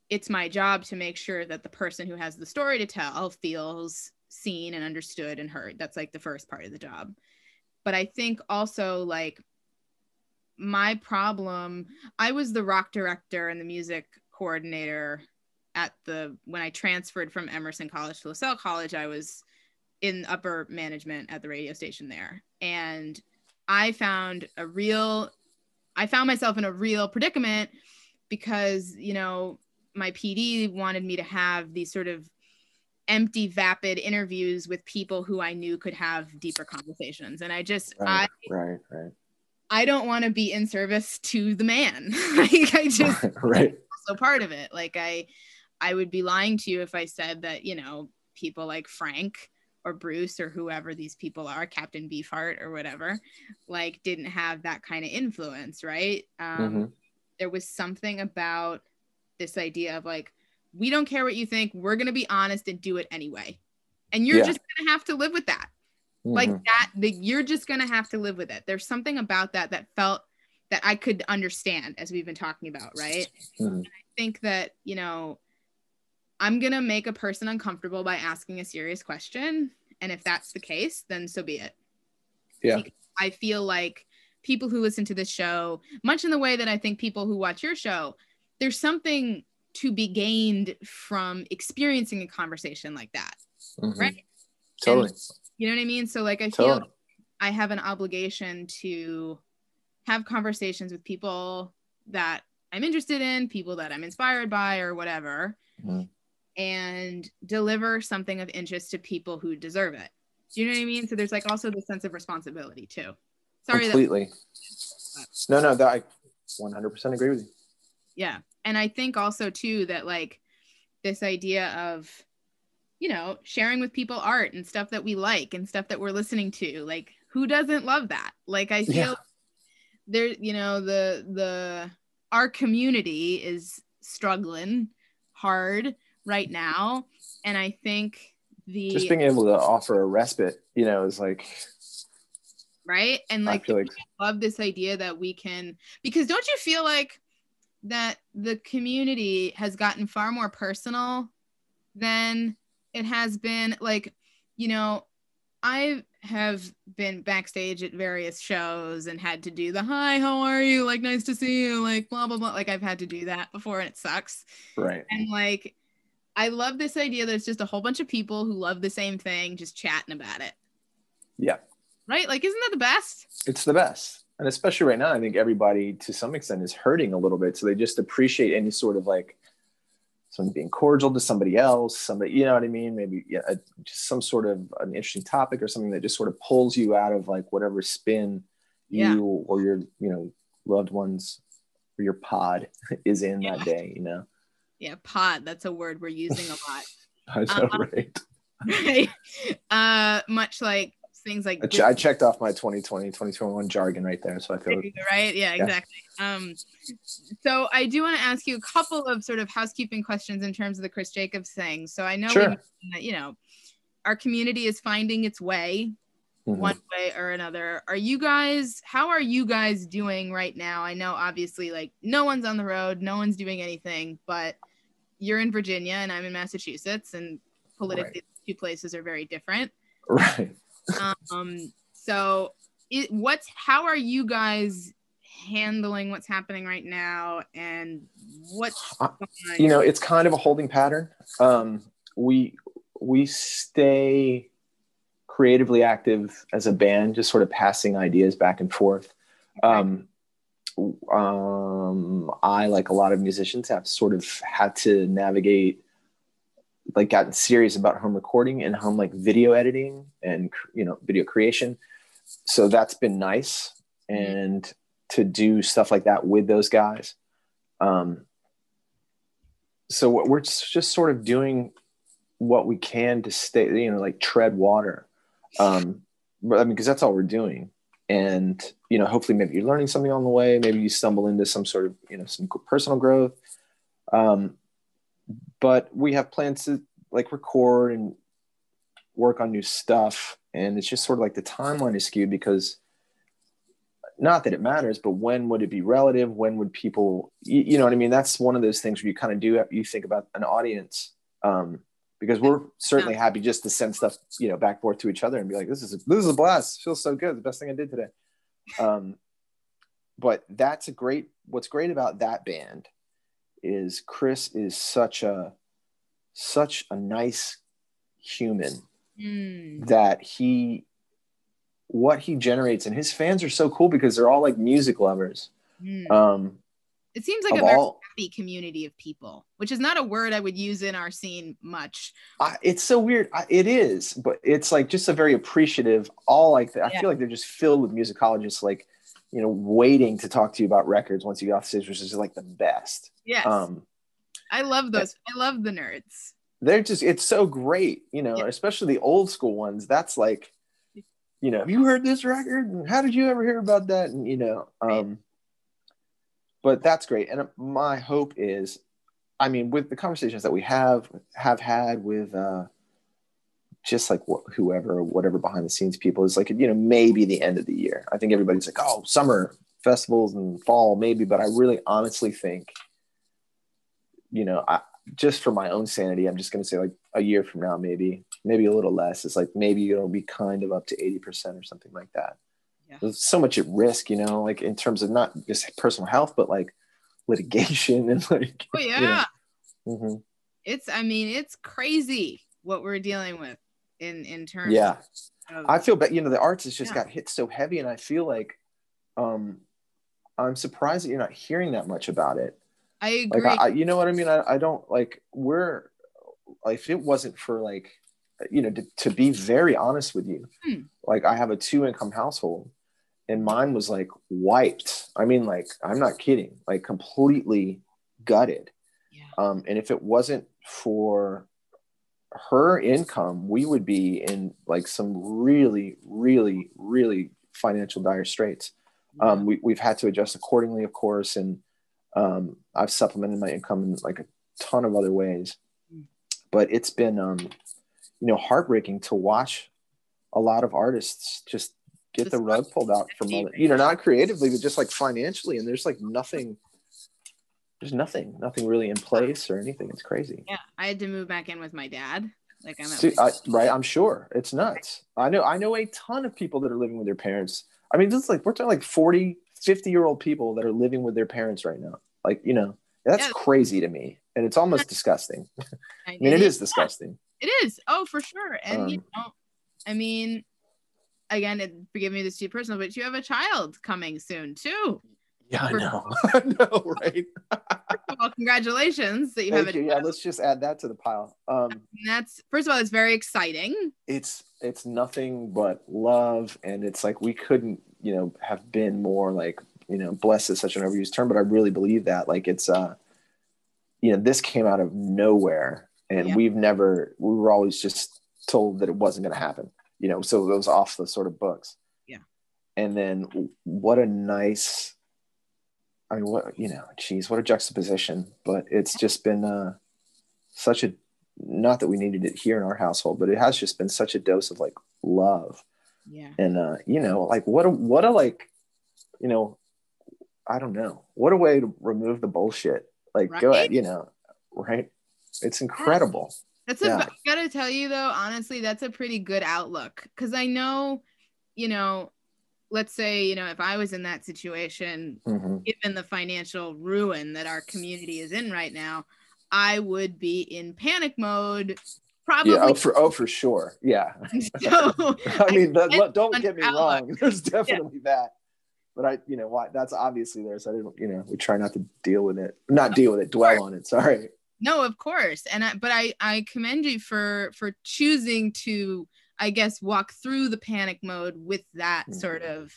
it's my job to make sure that the person who has the story to tell feels seen and understood and heard. That's like the first part of the job. But I think also like my problem i was the rock director and the music coordinator at the when i transferred from emerson college to lasell college i was in upper management at the radio station there. And i found a real i found myself in a real predicament because you know my pd wanted me to have these sort of empty vapid interviews with people who i knew could have deeper conversations. And i just Right, i right, right, I don't want to be in service to the man. [LAUGHS] like I just [LAUGHS] right. so part of it. Like I I would be lying to you if I said that, you know, people like Frank or Bruce or whoever these people are, Captain Beefheart or whatever, like didn't have that kind of influence, right? Um Mhm. there was something about this idea of like we don't care what you think, we're going to be honest and do it anyway. And you're Yeah. just going to have to live with that like Mhm. that the, you're just gonna have to live with it there's something about that that felt that i could understand as we've been talking about right Mhm. i think that you know i'm gonna make a person uncomfortable by asking a serious question and if that's the case then so be it Yeah. I feel like people who listen to this show much in the way that i think people who watch your show there's something to be gained from experiencing a conversation like that Mhm. right Totally. You know what I mean? So like I feel Totally. I have an obligation to have conversations with people that I'm interested in, people that I'm inspired by or whatever, Mhm. and deliver something of interest to people who deserve it. Do you know what I mean? So there's like also the sense of responsibility too. Sorry that Completely. No, no, that I 100% agree with you. yeah and i think also too that like this idea of you know sharing with people art and stuff that we like and stuff that we're listening to like who doesn't love that? Like i feel Yeah. there you know the the our community is struggling hard right now. And i think the Just being able to offer a respite, you know, is like, right? And I like feel like, love this idea that we can because don't you feel like that the community has gotten far more personal than it has been like you know i have been backstage at various shows and had to do the hi how are you like nice to see you like blah blah blah like i've had to do that before and it sucks right. and like i love this idea that it's just a whole bunch of people who love the same thing just chatting about it Yeah. right like isn't that the best It's the best. And especially right now, I think everybody to some extent is hurting a little bit. So they just appreciate any sort of like someone being cordial to somebody else, somebody, you know what I mean? Maybe yeah, a, just some sort of an interesting topic or something that just sort of pulls you out of like whatever spin Yeah. you or your, you know, loved ones or your pod [LAUGHS] is in Yeah. that day, you know? yeah pod that's a word we're using a lot [LAUGHS] I know, Uh-huh. right. [LAUGHS] right? Uh, much like things like I, ch- I checked off my 2020, 2021 jargon right there. So I feel right? Yeah, Yeah. exactly. Um, so I do want to ask you a couple of sort of housekeeping questions in terms of the Cris Jacobs thing. So I know Sure. you know our community is finding its way Mhm. one way or another. Are you guys? How are you guys doing right now? I know obviously like no one's on the road, no one's doing anything, but you're in Virginia and I'm in Massachusetts, and politically, the two places are very different. right. Um so it, what's how are you guys handling what's happening right now and what's Uh, you know it's kind of a holding pattern. Um, we we stay creatively active as a band just sort of passing ideas back and forth. Um, um, i like a lot of musicians have sort of had to navigate like gotten serious about home recording and home like video editing and you know video creation. So that's been nice. And to do stuff like that with those guys um, so what- we're just sort of doing what we can to stay you know like tread water. Um but i mean because that's all we're doing. And you know hopefully maybe you're learning something on the way. Maybe you stumble into some sort of you know some personal growth. Um but we have plans to like record and work on new stuff and it's just sort of like the timeline is skewed because not that it matters but when would it be relative? When would people you, you know what i mean? That's one of those things where you kind of do you think about an audience um because we're certainly happy just to send stuff you know back and forth to each other and be like this is a, this is a blast. Feels so good. The best thing i did today. Um but that's a great what's great about that band is Cris is such a such a nice human Mm. that he what he generates and his fans are so cool because they're all like music lovers Mm. um it seems like a very all- happy community of people, which is not a word I would use in our scene much. I, it's so weird I, it is but it's like just a very appreciative all like i Yeah. feel like they're just filled with musicologists like you know waiting to talk to you about records once you get off stage which is like the best Yes. um I love those. I love the nerds. they're just it's so great you know Yeah. especially the old school ones that's like you know have you heard this record and how did you ever hear about that and you know um but that's great and my hope is i mean with the conversations that we have have had with uh just like wh- whoever whatever behind the scenes people is like you know maybe the end of the year i think everybody's like oh summer festivals and fall maybe but i really honestly think you know i just for my own sanity i'm just going to say like a year from now maybe maybe a little less it's like maybe it'll be kind of up to 80% or something like that Yeah. there's so much at risk you know like in terms of not just personal health but like litigation and like Oh you yeah. know, mhm. It's I mean, it's crazy what we're dealing with in in terms yeah of I feel bad. You know, the arts has just Yeah. got hit so heavy, and I feel like um, I'm surprised that you're not hearing that much about it. I Like, agree. I, I, you know what I mean? I, I don't like we're like if it wasn't for like you know to, to be very honest with you, Hmm. like I have a two income household, and mine was like wiped. I mean, like I'm not kidding, like completely gutted. yeah. Um, and if it wasn't for her income, we would be in like some really, really, really financial dire straits. Um, we, we've had to adjust accordingly, of course, and um, I've supplemented my income in like a ton of other ways. Mm. But it's been, um, you know, heartbreaking to watch a lot of artists just get Just the rug pulled out from you know, not creatively, but just like financially, and there's like nothing. There's nothing, nothing really in place or anything. It's crazy. yeah. I had to move back in with my dad. Like I'm at See, I, right, I'm sure it's nuts. I know, I know a ton of people that are living with their parents. I mean, this is like we're talking like 40, 50 year old people that are living with their parents right now. Like, you know, that's Yeah. crazy to me, and it's almost disgusting. [LAUGHS] I I mean, it is disgusting. It is. Oh, for sure. And you Um, know, I mean, again, it, forgive me this is too personal, but you have a child coming soon too. Yeah, I know. [LAUGHS] I know, right? [LAUGHS] Well, congratulations that you have Thank a you. Yeah, let's just add that to the pile. Um, And that's first of all, it's very exciting. it's it's nothing but love, and it's like we couldn't, you know, have been more like, you know, blessed is such an overused term, but I really believe that. Like, it's uh, you know, this came out of nowhere, and Yeah. we've never, we were always just told that it wasn't going to happen, you know, so it was off the sort of books. Yeah. And then what a nice, I mean, what you know, geez, what a juxtaposition. But it's just been uh, such a not that we needed it here in our household, but it has just been such a dose of like love Yeah. and uh, you know, like what a what a like, you know, I don't know, what a way to remove the bullshit. Like, go ahead, you know, right? It's incredible. That's a Yeah. I gotta tell you though, honestly, that's a pretty good outlook. Cause I know, you know, let's say, you know, if I was in that situation, hmm given the financial ruin that our community is in right now, I would be in panic mode. Probably Yeah. Oh, for oh, for sure. Yeah. [LAUGHS] so [LAUGHS] I mean, that, don't get me outlook. wrong. [LAUGHS] There's definitely that. But I, you know, why that's obviously there. So I didn't, you know, we try not to deal with it, not deal with it, dwell on it. Sorry. no of course and i but i i commend you for for choosing to i guess walk through the panic mode with that Mhm. sort of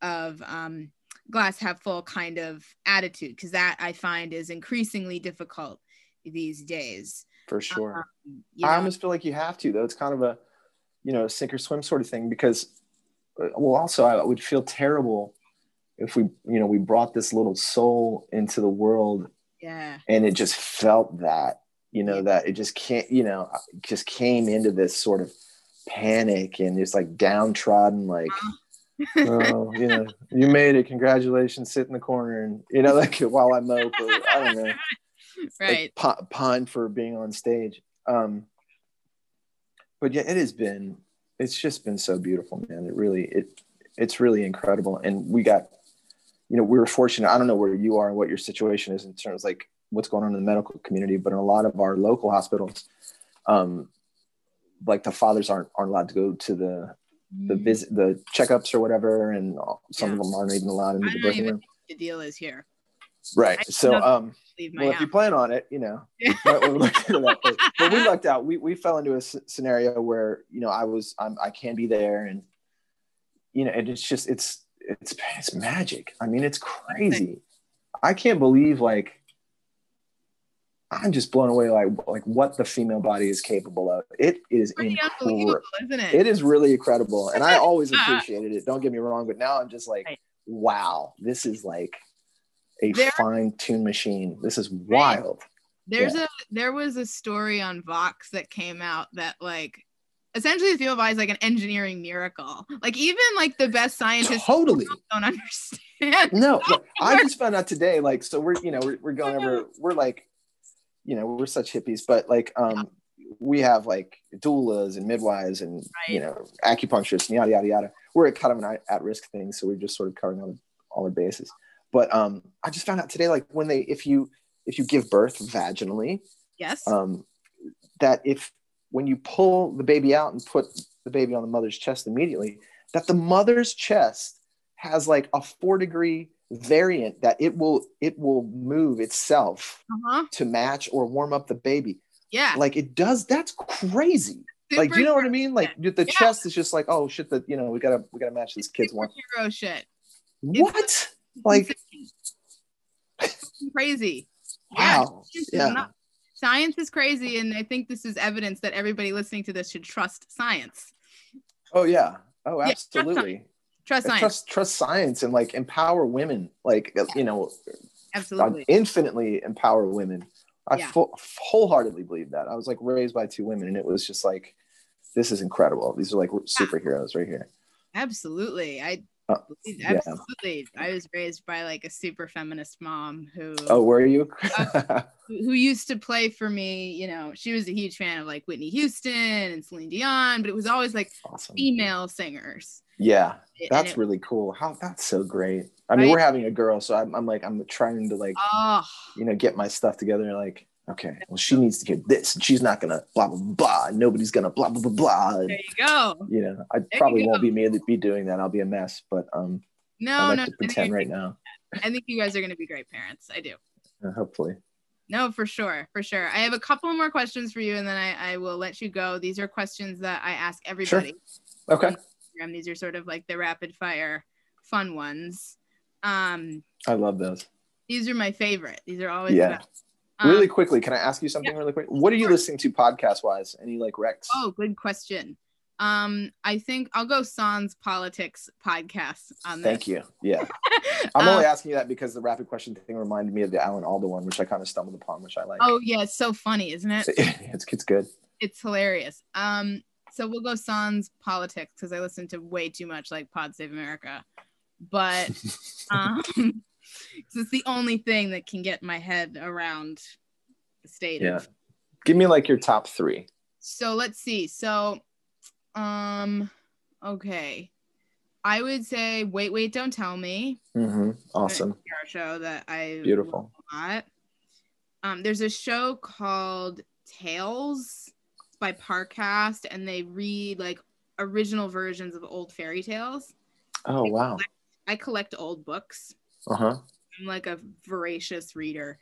of um glass half full kind of attitude because that i find is increasingly difficult these days For sure. Um, you I almost feel like you have to though. It's kind of a, you know, sink or swim sort of thing because, uh, well, also I would feel terrible if we, you know, we brought this little soul into the world yeah and it just felt that, you know, Yeah. that it just can't, you know, just came into this sort of panic and it's like downtrodden, like, oh, you know, you made it. Congratulations. Sit in the corner and, you know, like [LAUGHS] while I mope or I don't know [LAUGHS] right like, pi- pine for being on stage. Um, but yeah, it has been. It's just been so beautiful, man. It really it it's really incredible, and we got, you know, we were fortunate. I don't know where you are and what your situation is in terms of like what's going on in the medical community, but in a lot of our local hospitals, um, like the fathers aren't aren't allowed to go to the the Mm. visit the checkups or whatever, and some of them aren't even allowed into I the birthing room. the deal is here. Right. So, um, well, if you plan on it, you know, [LAUGHS] might wanna look into that. But, but we lucked out. We we fell into a s- scenario where you know I was I'm, I can be there, and you know, and it's just it's it's it's magic. I mean, it's crazy. I can't believe like I'm just blown away like like what the female body is capable of. It is incredible, isn't it? It is really incredible, and I always [LAUGHS] ah. appreciated it. Don't get me wrong, but now I'm just like, Right. wow, this is like a There- fine-tuned machine. This is wild. There's a there was a story on Vox that came out that like essentially the female body is like an engineering miracle. Like even like the best scientists Totally. [LAUGHS] don't understand. No, [LAUGHS] I just found out today. Like, so we're you know we're, we're going over. We're like, you know, we're such hippies, but like, um, we have like doulas and midwives and you know acupuncturists and yada yada yada. We're kind of an at risk thing, so we're just sort of covering all, all our bases. But um, I just found out today, like when they if you if you give birth vaginally, Yes. um, that if when you pull the baby out and put the baby on the mother's chest immediately, that the mother's chest has like a four degree variant that it will it will move itself uh-huh. to match or warm up the baby. Yeah. Like it does. That's crazy. like, do you know what I mean? Like the Yeah. chest is just like, oh shit, that you know we gotta we gotta match this kid's one. Superhero shit. What? Like It's [LAUGHS] crazy. Yeah, wow. science is Yeah. not- Science is crazy, and I think this is evidence that everybody listening to this should trust science. Oh yeah. Oh Yeah, trust. Trust science. Trust trust science and like empower women. Like uh, you know, Absolutely. infinitely empower women. I Yeah. full, wholeheartedly believe that. I was like raised by two women, and it was just like, this is incredible. These are like superheroes right here. Absolutely. I Uh, yeah. absolutely. I was raised by like a super feminist mom who Oh, were you? [LAUGHS] who who used to play for me, you know, she was a huge fan of like Whitney Houston and Celine Dion, but it was always like awesome. female singers. Yeah, that's it- really cool. How that's so great. I mean, Right? we're having a girl, so I'm, I'm like, I'm trying to like, oh you know, get my stuff together. Like, okay, well, she needs to get this, and she's not gonna blah blah blah. and nobody's gonna blah blah blah blah. And, there you go. you know, I you probably won't be me be doing that. I'll be a mess, but um, No, I like no, to pretend right now. I think you guys are gonna be great parents. I do. Uh, hopefully. No, for sure, for sure. I have a couple more questions for you, and then I, I will let you go. These are questions that I ask everybody. Sure. Okay. These are sort of like the rapid fire fun ones. Um, I love those. these are my favorite. These are always Yeah. The. Um, really quickly, can I ask you something really quick? What are you listening to podcast wise? Any like recs? Oh, good question. Um, I think I'll go Sans Politics podcast on this. Thank you. Yeah, [LAUGHS] I'm Um, only asking you that because the rapid question thing reminded me of the Alan Alda one, which I kind of stumbled upon, which I like. Oh yeah, it's so funny, isn't it? [LAUGHS] it's it's good. It's hilarious. Um, so we'll go Sans Politics because I listen to way too much like Pod Save America, but [LAUGHS] um, it's the only thing that can get my head around the state Yeah. Give me like your top three. so let's see so um okay i would say wait wait don't tell me hmm Awesome. our show that i Beautiful. a um there's a show called tales by parcast and they read like original versions of old fairy tales Oh wow. i collect old books Uh huh. I'm like a voracious reader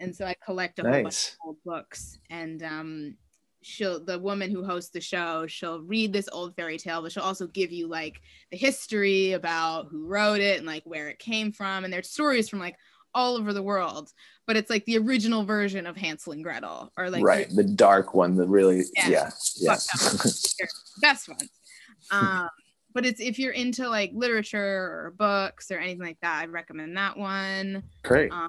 and so i collect a whole bunch Nice. old books and um she'll the woman who hosts the show she'll read this old fairy tale but she'll also give you like the history about who wrote it and like where it came from and there's stories from like all over the world but it's like the original version of hansel and gretel or like right. The dark one. The really. Yeah. Yeah. Yeah. [LAUGHS] best one [LAUGHS] um but it's if you're into like literature or books or anything like that i recommend that one Great. um,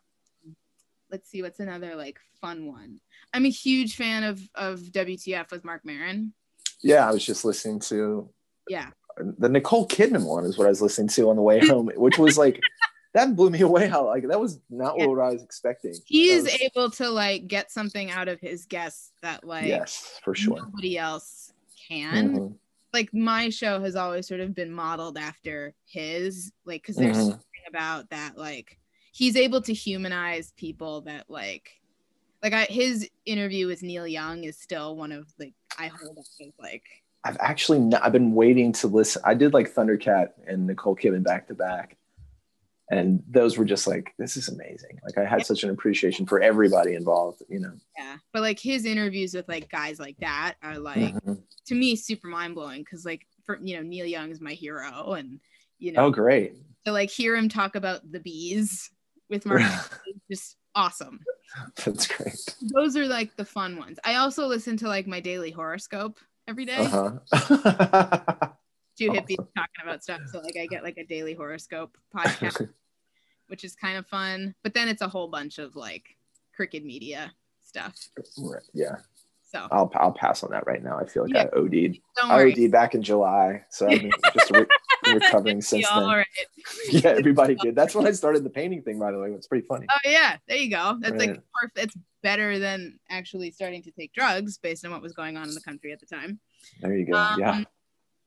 let's see what's another like fun one i'm a huge fan of of wtf with Marc Maron. Yeah, I was just listening to yeah the Nicole Kidman one is what I was listening to on the way home, which was like [LAUGHS] that blew me away. How like that was not Yeah. what I was expecting. he's That was- able to like get something out of his guests that like yes, for sure. nobody else can Mhm. Like my show has always sort of been modeled after his like because there's Mhm. something about that like he's able to humanize people that like like I, his interview with Neil Young is still one of like I hold up as like I've actually not, I've been waiting to listen. I did like Thundercat and Nicole Kidman back to back, and those were just like this is amazing. Like I had such an appreciation for everybody involved. You know. yeah but like his interviews with like guys like that are like Mhm. to me super mind-blowing because like for you know Neil Young is my hero and you know Oh, great. to like hear him talk about the bees with Marc [LAUGHS] just awesome. That's great. Those are like the fun ones. I also listen to like my daily horoscope every day. Uh [LAUGHS] Two hippies talking about stuff. So like I get like a daily horoscope [LAUGHS] podcast, which is kind of fun. But then it's a whole bunch of like crooked media stuff. yeah, So I'll I'll pass on that right now. I feel like Yeah. I OD'd. don't I worry. OD'd back in July, so I've been [LAUGHS] just re- recovering [LAUGHS] since then. right. Yeah, everybody did. That's when I started the painting thing. By the way, it's pretty funny. Oh yeah, there you go. That's like perfect. It's better than actually starting to take drugs based on what was going on in the country at the time. There you go. Um, yeah.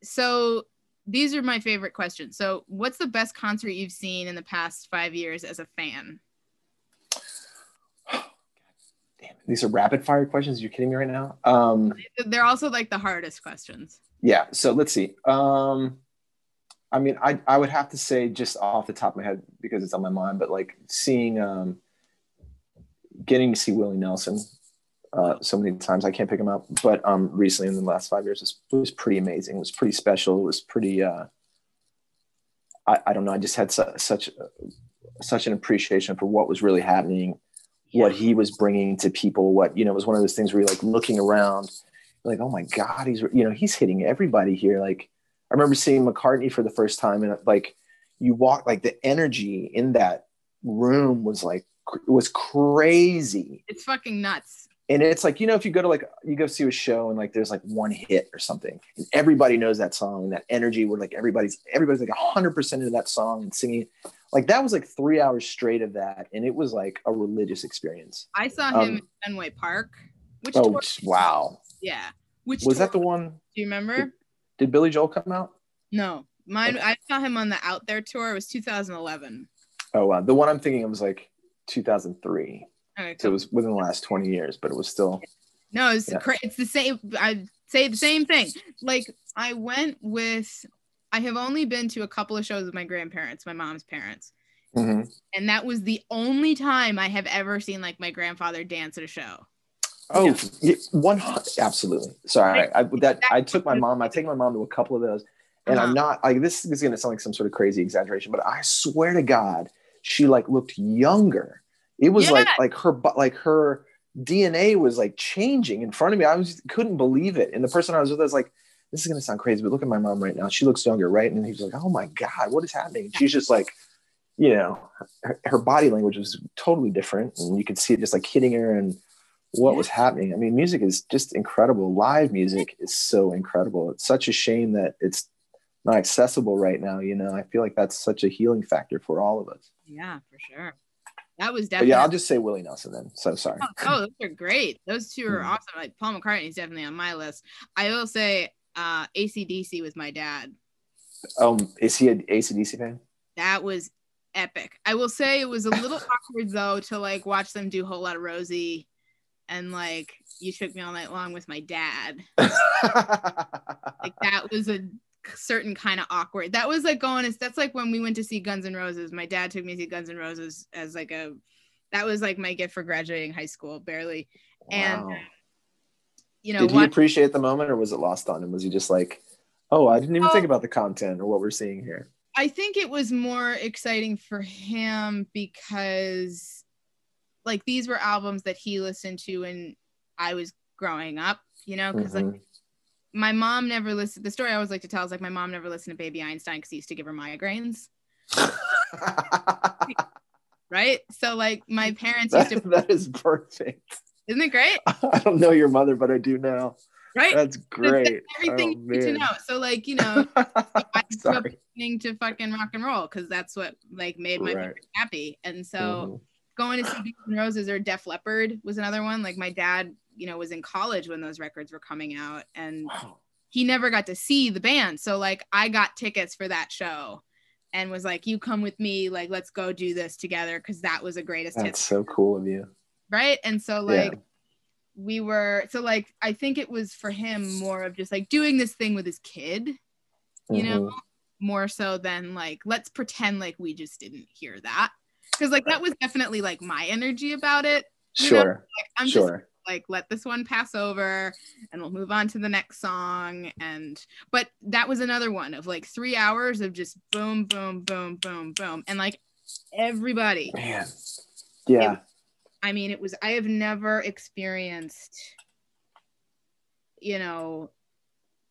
So these are my favorite questions. So what's the best concert you've seen in the past five years as a fan? Damn, these are rapid fire questions. You're kidding me right now. Um, They're also like the hardest questions. yeah. So let's see. Um, I mean, I I would have to say just off the top of my head because it's on my mind, but like seeing, um, getting to see Willie Nelson uh, so many times, I can't pick him up. But um, recently in the last five years, was was pretty amazing. It was pretty special. It was pretty. Uh, I I don't know. I just had su- such such an appreciation for what was really happening what he was bringing to people what you know it was one of those things where you're like looking around like oh my god he's you know he's hitting everybody here like i remember seeing mccartney for the first time and like you walk like the energy in that room was like was crazy It's fucking nuts. And it's like you know if you go to like you go see a show and like there's like one hit or something and everybody knows that song and that energy where like everybody's everybody's like 100% into that song and singing like that was like three hours straight of that and it was like a religious experience I saw him Um, in Fenway Park. Which oh tour? wow Yeah. Which was tour that the one Do you remember? did billy joel come out No. Mine Okay. I saw him on the Out There tour. It was 2011. oh wow the one i'm thinking of was like 2003 So it was within the last 20 years but it was still No, it's Yeah. it's the same. I say the same thing. Like I went with. I have only been to a couple of shows with my grandparents, my mom's parents, Mhm. and that was the only time I have ever seen like my grandfather dance at a show. Oh, yeah, one absolutely. Sorry, I, I that I took my mom. I take my mom to a couple of those, and I'm Uh-huh. not like this is going to sound like some sort of crazy exaggeration, but I swear to God, she like looked younger. It was like Yeah. like her bu- like her DNA was like changing in front of me. I was couldn't believe it, and the person I was with was like, "This is going to sound crazy, but look at my mom right now. She looks younger, right?" And he was like, "Oh my God, what is happening?" And she's just like. You know, her, her body language was totally different, and you could see it just like hitting her, and what was happening. I mean, music is just incredible. Live music is so incredible. It's such a shame that it's not accessible right now. You know, I feel like that's such a healing factor for all of us. Yeah, for sure. That was But definitely. yeah, I'll just say Willie Nelson then. So sorry. Oh, oh, those are great. Those two are Mhm. awesome. Like Paul McCartney's definitely on my list. I will say uh ACDC with my dad. Um, is he an ACDC fan? That was epic. I will say it was a little [LAUGHS] awkward though to like watch them do a whole lot of Rosie and like you took me all night long with my dad. [LAUGHS] Like that was a certain kind of awkward. That was like going that's like when we went to see Guns N' Roses. My dad took me to see Guns N' Roses as like a that was like my gift for graduating high school, barely. And Wow. You know, Did he appreciate the moment, or was it lost on him? Was he just like, "Oh, I didn't even Oh. think about the content or what we're seeing here"? I think it was more exciting for him because like these were albums that he listened to when I was growing up, you know, because like Mhm. My mom never listened. The story I always like to tell is like my mom never listened to Baby Einstein because he used to give her migraines, [LAUGHS] right? So like my [LAUGHS] parents used that, to, [LAUGHS] that is perfect. isn't it great? I don't know your mother, but I do now. Right? That's great. Everything Oh, you need to know. So like you know, I grew up listening to fucking rock and roll because that's what like made my Right. parents happy, and so. Mhm. Going to see Guns N' Roses or Def Leppard was another one. Like my dad, you know, was in college when those records were coming out, and Wow. he never got to see the band. So like I got tickets for that show, and was like, "You come with me, like let's go do this together," because that was a greatest That's so cool of you. right? And so like Yeah. we were so like I think it was for him more of just like doing this thing with his kid, you know, Mhm. more so than like let's pretend like we just didn't hear that. Because like that was definitely like my energy about it. know, Sure. Like I'm just sure. like let this one pass over and we'll move on to the next song and but that was another one of like three hours of just boom boom boom boom boom and like everybody Man. Yeah. i mean it was i have never experienced you know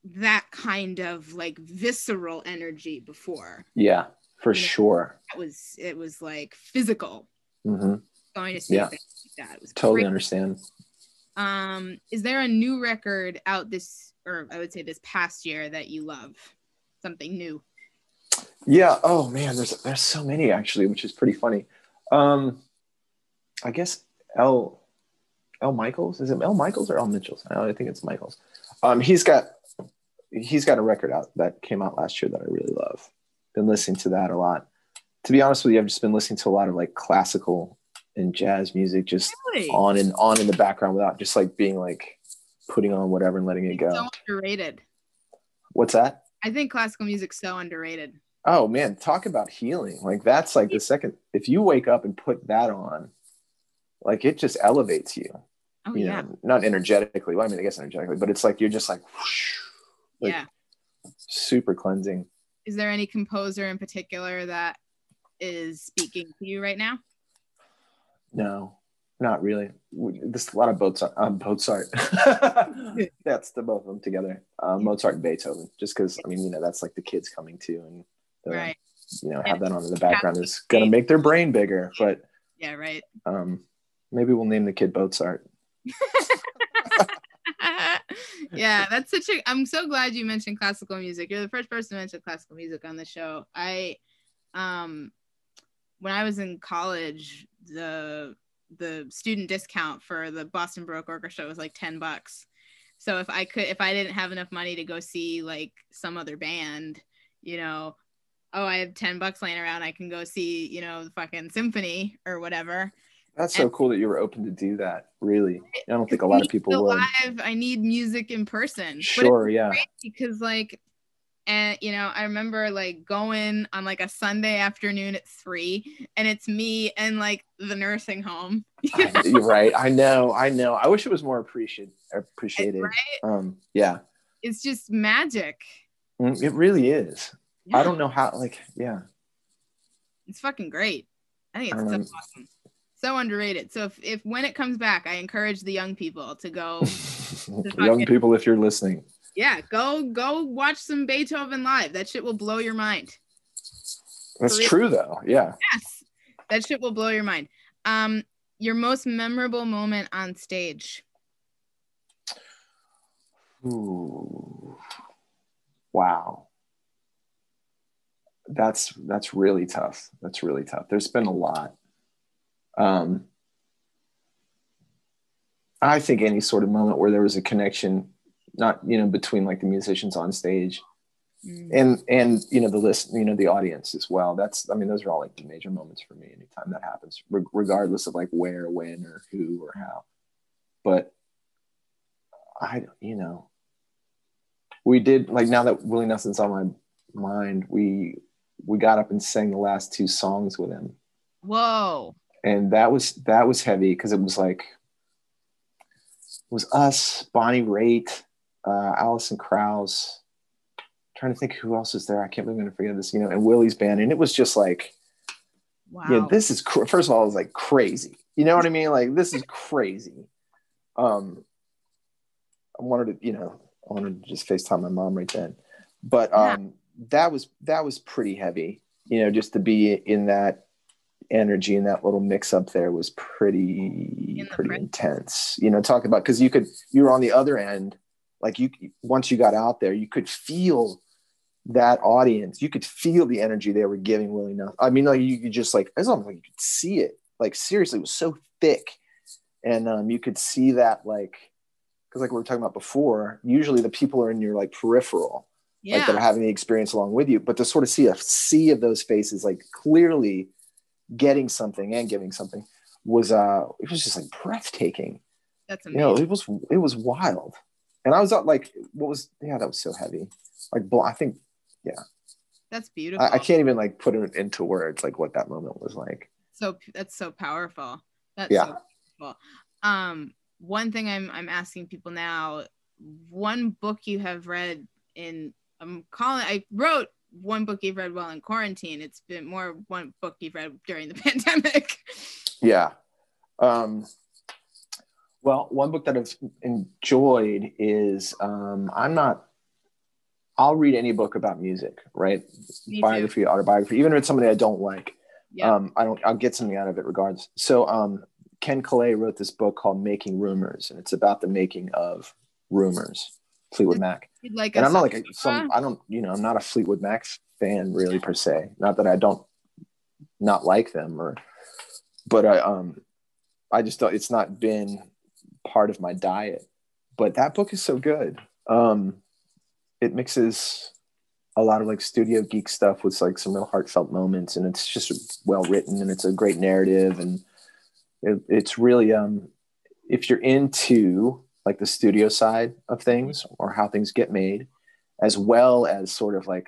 that kind of like visceral energy before Yeah. For Yeah. sure. it was it was like physical Mm-hmm. going to see Yeah. like that Totally great. understand. Um, is there a new record out this, or I would say this past year that you love? Something new. Yeah. Oh man, there's there's so many actually, which is pretty funny. Um, I guess L L Michaels is it L Michaels or L Mitchell's? I think it's Michaels. Um, he's got he's got a record out that came out last year that I really love. Been listening to that a lot. To be honest with you, I've just been listening to a lot of like classical and jazz music, just Really? on and on in the background without just like being like putting on whatever and letting it go. so underrated. What's that? I think classical music's so underrated. Oh man, talk about healing. Like that's like the second if you wake up and put that on, like it just elevates you. Oh you yeah, know, not energetically. Well, I mean, I guess energetically, but it's like you're just like, whoosh, like yeah. super cleansing. Is there any composer in particular that is speaking to you right now? No, not really. There's a lot of Mozart. Um, Mozart. [LAUGHS] [LAUGHS] that's the both of them together. Um, Mozart and Beethoven. Just because I mean, you know, that's like the kids coming to, and the, Right. you know, have that on in the background is gonna make their brain bigger. But Yeah, right. um, maybe we'll name the kid Mozart. [LAUGHS] yeah, that's such a. I'm so glad you mentioned classical music. You're the first person to mention classical music on the show. I, um, when I was in college, the the student discount for the Boston Baroque Orchestra was like ten bucks. So if I could, if I didn't have enough money to go see like some other band, you know, oh, I have ten bucks laying around, I can go see, you know, the fucking symphony or whatever. That's so And- cool that you were open to do that. Really, I don't think a lot of people would. live i need music in person But Sure, yeah. because like and you know i remember like going on like a sunday afternoon at three and it's me and like the nursing home [LAUGHS] You're right. I know. I know. I wish it was more appreciated. Appreciated. Right? Um. Yeah. it's just magic Mm, It really is. Yeah, I don't know how. Like, yeah. it's fucking great i think it's so awesome so underrated so if, if when it comes back i encourage the young people to go [LAUGHS] Young people, if you're listening, yeah go go watch some beethoven live that shit will blow your mind that's true though. Yeah. yes that shit will blow your mind um your most memorable moment on stage Ooh. Wow. That's that's really tough. That's really tough. There's been a lot. Um, I think any sort of moment where there was a connection, not you know between like the musicians on stage Mm. and and you know the list, you know the audience as well. That's I mean those are all like the major moments for me. Anytime that happens, re- regardless of like where, when, or who or how. But I you know we did like now that Willie Nelson's on my mind, we we got up and sang the last two songs with him, whoa and that was that was heavy because it was like it was us, Bonnie Raitt, uh, Alison Krauss. Trying to think who else is there. I can't believe I'm gonna forget this. You know, and Willie's band, and it was just like, wow yeah, this is cr- first of all, it was like crazy. You know what I mean? Like this is crazy. Um, I wanted to, you know, I wanted to just FaceTime my mom right then, but um, that was that was pretty heavy. You know, just to be in that energy and that little mix up there was pretty pretty press. intense. You know, talk about because you could you were on the other end, like you once you got out there, you could feel that audience. You could feel the energy they were giving Willie Nelson. I mean, like you could just like it's almost like you could see it. Like seriously, it was so thick, and um, you could see that like because like we were talking about before. Usually, the people are in your like peripheral Yeah. like that are having the experience along with you. But to sort of see a sea of those faces, like clearly getting something and giving something, was uh, it was just like breathtaking. That's amazing. You know, it was it was wild, and I was like, what was yeah, that was so heavy. Like, I think yeah. That's beautiful. I, I can't even like put it into words like what that moment was like. so that's so powerful. That's Yeah. so powerful. Um, one thing I'm I'm asking people now, one book you have read in I'm calling I wrote one book you've read while in quarantine. It's been more one book you've read during the [LAUGHS] pandemic. Yeah. Um, well, one book that I've enjoyed is um, I'm not. I'll read any book about music, right? Me too. Biography, autobiography, even if it's somebody I don't like. Yeah. Um, I don't. I'll get something out of it regardless. So, um, Ken Caillat wrote this book called "Making Rumors," and it's about the making of rumors. Fleetwood Mac, [LAUGHS] You'd like and I'm not like a, some. I don't. You know, I'm not a Fleetwood Mac fan really per se. Not that I don't not like them or, but I um, I just don't. It's not been part of my diet. But that book is so good. Um, it mixes a lot of like studio geek stuff with like some real heartfelt moments, and it's just well written, and it's a great narrative, and it, it's really um, if you're into like the studio side of things or how things get made, as well as sort of like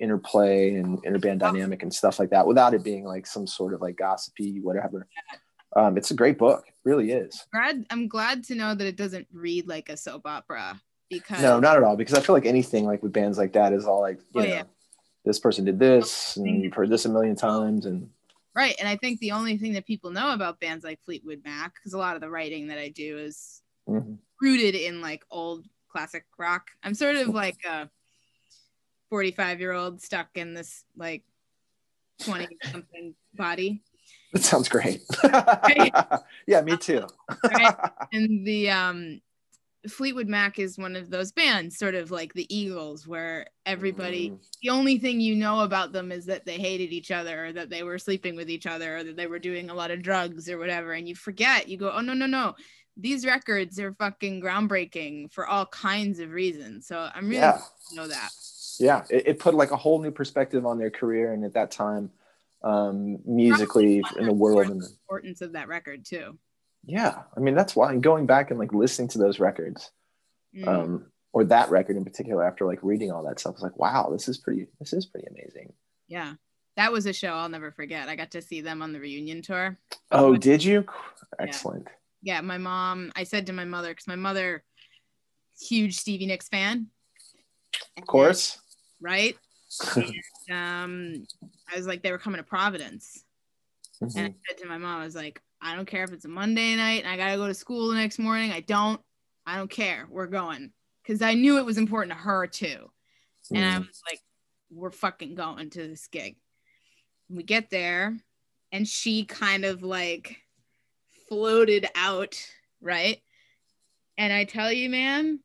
interplay and interband dynamic and stuff like that, without it being like some sort of like gossipy whatever. Um, it's a great book, it really is. glad I'm glad to know that it doesn't read like a soap opera because No, not at all. Because I feel like anything like with bands like that is all like, you Oh, know, yeah. this person did this, and you've heard this a million times, and right. And I think the only thing that people know about bands like Fleetwood Mac, because a lot of the writing that I do is mhm. rooted in like old classic rock. I'm sort of like a 45 year old stuck in this like 20 something [LAUGHS] body. that sounds great. [LAUGHS] yeah, me too. [LAUGHS] Right. And the um Fleetwood Mac is one of those bands, sort of like the Eagles, where everybody Mm, the only thing you know about them is that they hated each other or that they were sleeping with each other or that they were doing a lot of drugs or whatever and you forget you go oh no no no these records are fucking groundbreaking for all kinds of reasons so i'm really yeah, know that yeah. It, it put like a whole new perspective on their career, and at that time, um, musically in the world, and the importance of that record too yeah, I mean that's why going back and like listening to those records, Mm. um, or that record in particular, after like reading all that stuff, I was like, wow, this is pretty, this is pretty amazing. yeah that was a show i'll never forget i got to see them on the reunion tour Oh, did you? Excellent. yeah my mom i said to my mother because my mother huge stevie nicks fan Of course. right [LAUGHS] um i was like they were coming to providence and Mhm. I said to my mom, I was like, I don't care if it's a Monday night and I gotta go to school the next morning. I don't, I don't care. We're going. Cause I knew it was important to her too. And I Mhm. was like, we're fucking going to this gig. We get there and she kind of like floated out, right? And I tell you, man,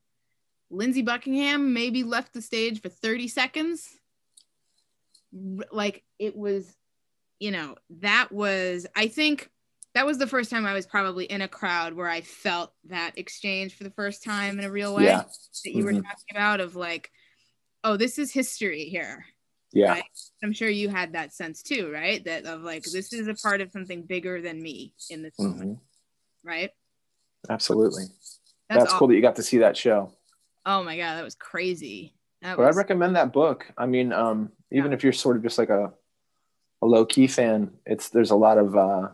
Lindsey Buckingham maybe left the stage for 30 seconds. Like it was, you know, that was, I think that was the first time I was probably in a crowd where I felt that exchange for the first time in a real way Yeah. that you were Mhm. talking about of like, oh, this is history here. Yeah. Right. I'm sure you had that sense too, right? That of like, this is a part of something bigger than me in this moment, Mhm. right? Absolutely. That's, aw- cool that you got to see that show. Oh my god, that was crazy. That But I'd recommend that book. I mean, um, even if you're sort of just like a, a low key fan, it's there's a lot of uh,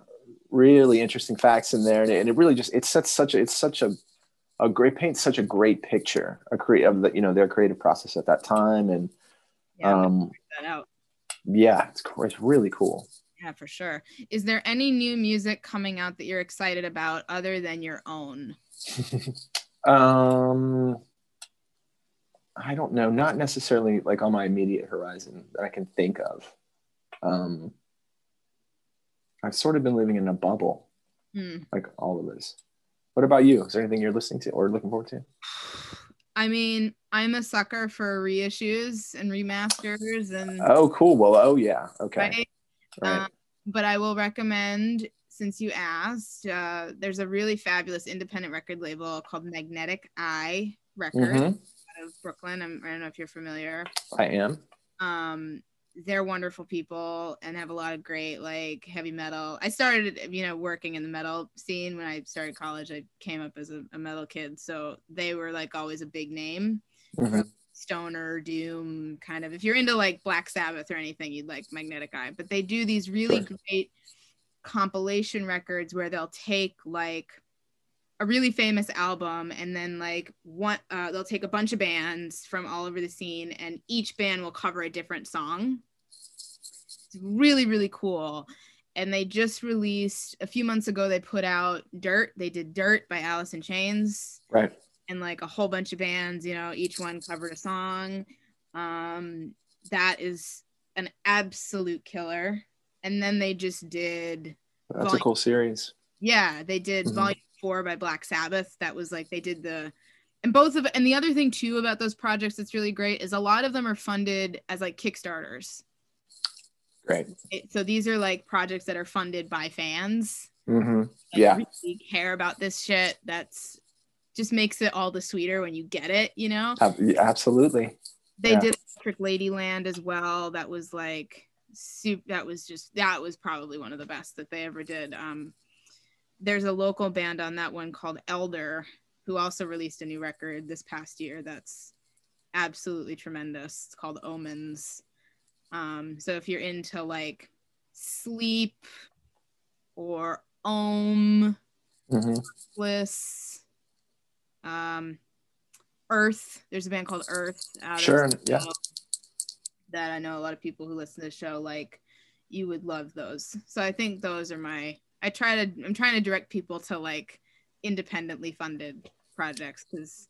really interesting facts in there, and it, and it really just it sets such a it's such a a great paints such a great picture a create of the you know their creative process at that time, and yeah, um, that out. yeah, it's. It's really cool. Yeah, for sure. Is there any new music coming out that you're excited about other than your own? [LAUGHS] Um, I don't know. Not necessarily like on my immediate horizon that I can think of. Um, I've sort of been living in a bubble, Hmm. like all of us. What about you? Is there anything you're listening to or looking forward to? I mean, I'm a sucker for reissues and remasters and Oh, cool. Well, oh yeah. Okay. right? Right. Um, but I will recommend, since you asked, uh, there's a really fabulous independent record label called Magnetic Eye Records Mhm. out of Brooklyn. I'm, I don't know if you're familiar. I am. Um, they're wonderful people and have a lot of great like heavy metal. I started, you know, working in the metal scene when I started college. I came up as a, a metal kid, so they were like always a big name. Mhm. Stoner, Doom, kind of. If you're into like Black Sabbath or anything, you'd like Magnetic Eye. But they do these really Sure. great compilation records where they'll take like a really famous album and then like one uh, they'll take a bunch of bands from all over the scene and each band will cover a different song it's really really cool and they just released a few months ago they put out dirt they did dirt by alice in chains Right. And like a whole bunch of bands you know each one covered a song um that is an absolute killer and then they just did That's a cool series. yeah, they did Mhm. volume four by Black Sabbath. That was like they did the and both of and the other thing too about those projects that's really great is a lot of them are funded as like Kickstarters. Great. It, so these are like projects that are funded by fans. hmm that Yeah. really care about this shit. That's just makes it all the sweeter when you get it, you know? Absolutely. They Yeah. did Electric Ladyland as well. That was like soup. That was just that was probably one of the best that they ever did. Um, there's a local band on that one called Elder, who also released a new record this past year. That's absolutely tremendous. It's called Omens. Um, so if you're into like sleep or Om, hmm Bliss, um, Earth. There's a band called Earth. out Sure. Yeah. That I know a lot of people who listen to the show like you would love those. So I think those are my. I try to. I'm trying to direct people to like independently funded projects because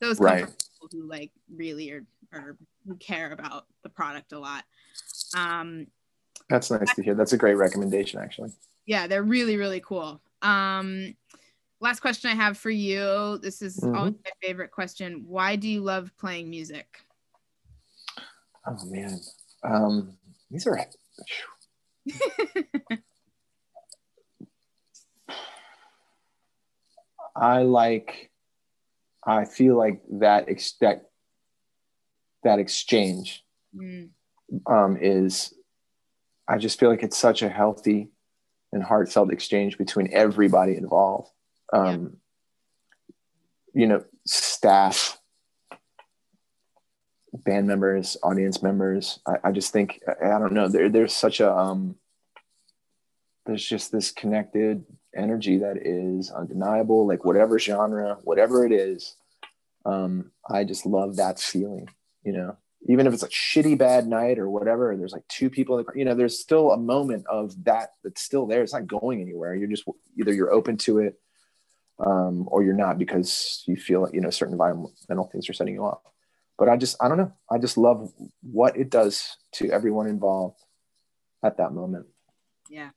those come Right. from people who like really are or who care about the product a lot. Um, That's nice to hear. That's a great recommendation, actually. yeah they're really really cool um last question i have for you this is Mhm. always my favorite question why do you love playing music Oh man. Um, these are. [LAUGHS] I like. I feel like that ex- that that exchange Mm, um, is. I just feel like it's such a healthy and heartfelt exchange between everybody involved. Um, You know, staff, band members, audience members. I, I just think I, don't know. There, there's such a um, there's just this connected energy that is undeniable. Like whatever genre, whatever it is, um, I just love that feeling. You know, even if it's a shitty bad night or whatever, and there's like two people. In the, you know, there's still a moment of that that's still there. It's not going anywhere. You're just either you're open to it um, or you're not because you feel you know certain environmental things are setting you off. But I just I don't know. I just love what it does to everyone involved at that moment. yeah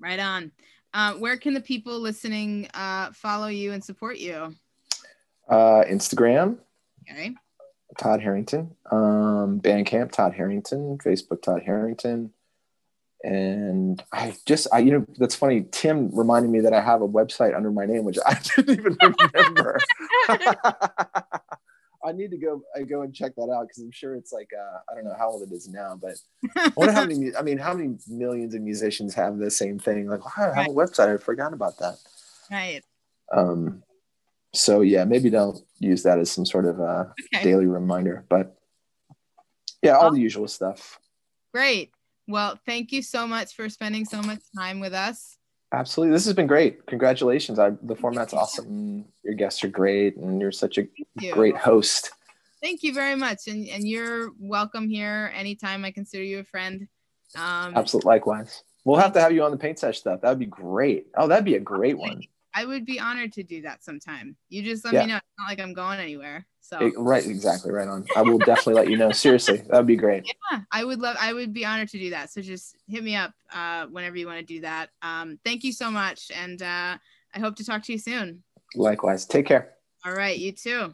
right on uh, where can the people listening uh, follow you and support you Uh, Instagram, okay Todd Herrington. Um, Bandcamp, Todd Herrington. Facebook, Todd Herrington. And I just, I, you know, that's funny. Tim reminded me that I have a website under my name, which [LAUGHS] I didn't even remember. [LAUGHS] I need to go, I go and check that out because I'm sure it's like, uh, I don't know how old it is now, but I wonder how [LAUGHS] many, I mean, how many millions of musicians have the same thing? Like, wow, I have a website. I forgot about that. right Um, so yeah, maybe don't use that as some sort of uh, okay daily reminder, but yeah, all the usual stuff. great well thank you so much for spending so much time with us Absolutely, this has been great. Congratulations! I, the format's awesome. Your guests are great, and you're such a you. great host. thank you very much and, and you're welcome here anytime i consider you a friend um, Absolutely, likewise. We'll have to have you on the paint sesh stuff. That would be great. Oh, that'd be a great one. I would be honored to do that sometime. You just let Yeah. me know. It's not like I'm going anywhere. So It- right, exactly, right on. I will definitely let you know. Seriously, that would be great. [LAUGHS] yeah, I would love. I would be honored to do that. So just hit me up uh, whenever you want to do that. Um, thank you so much, and uh, I hope to talk to you soon. Likewise. Take care. All right, you too.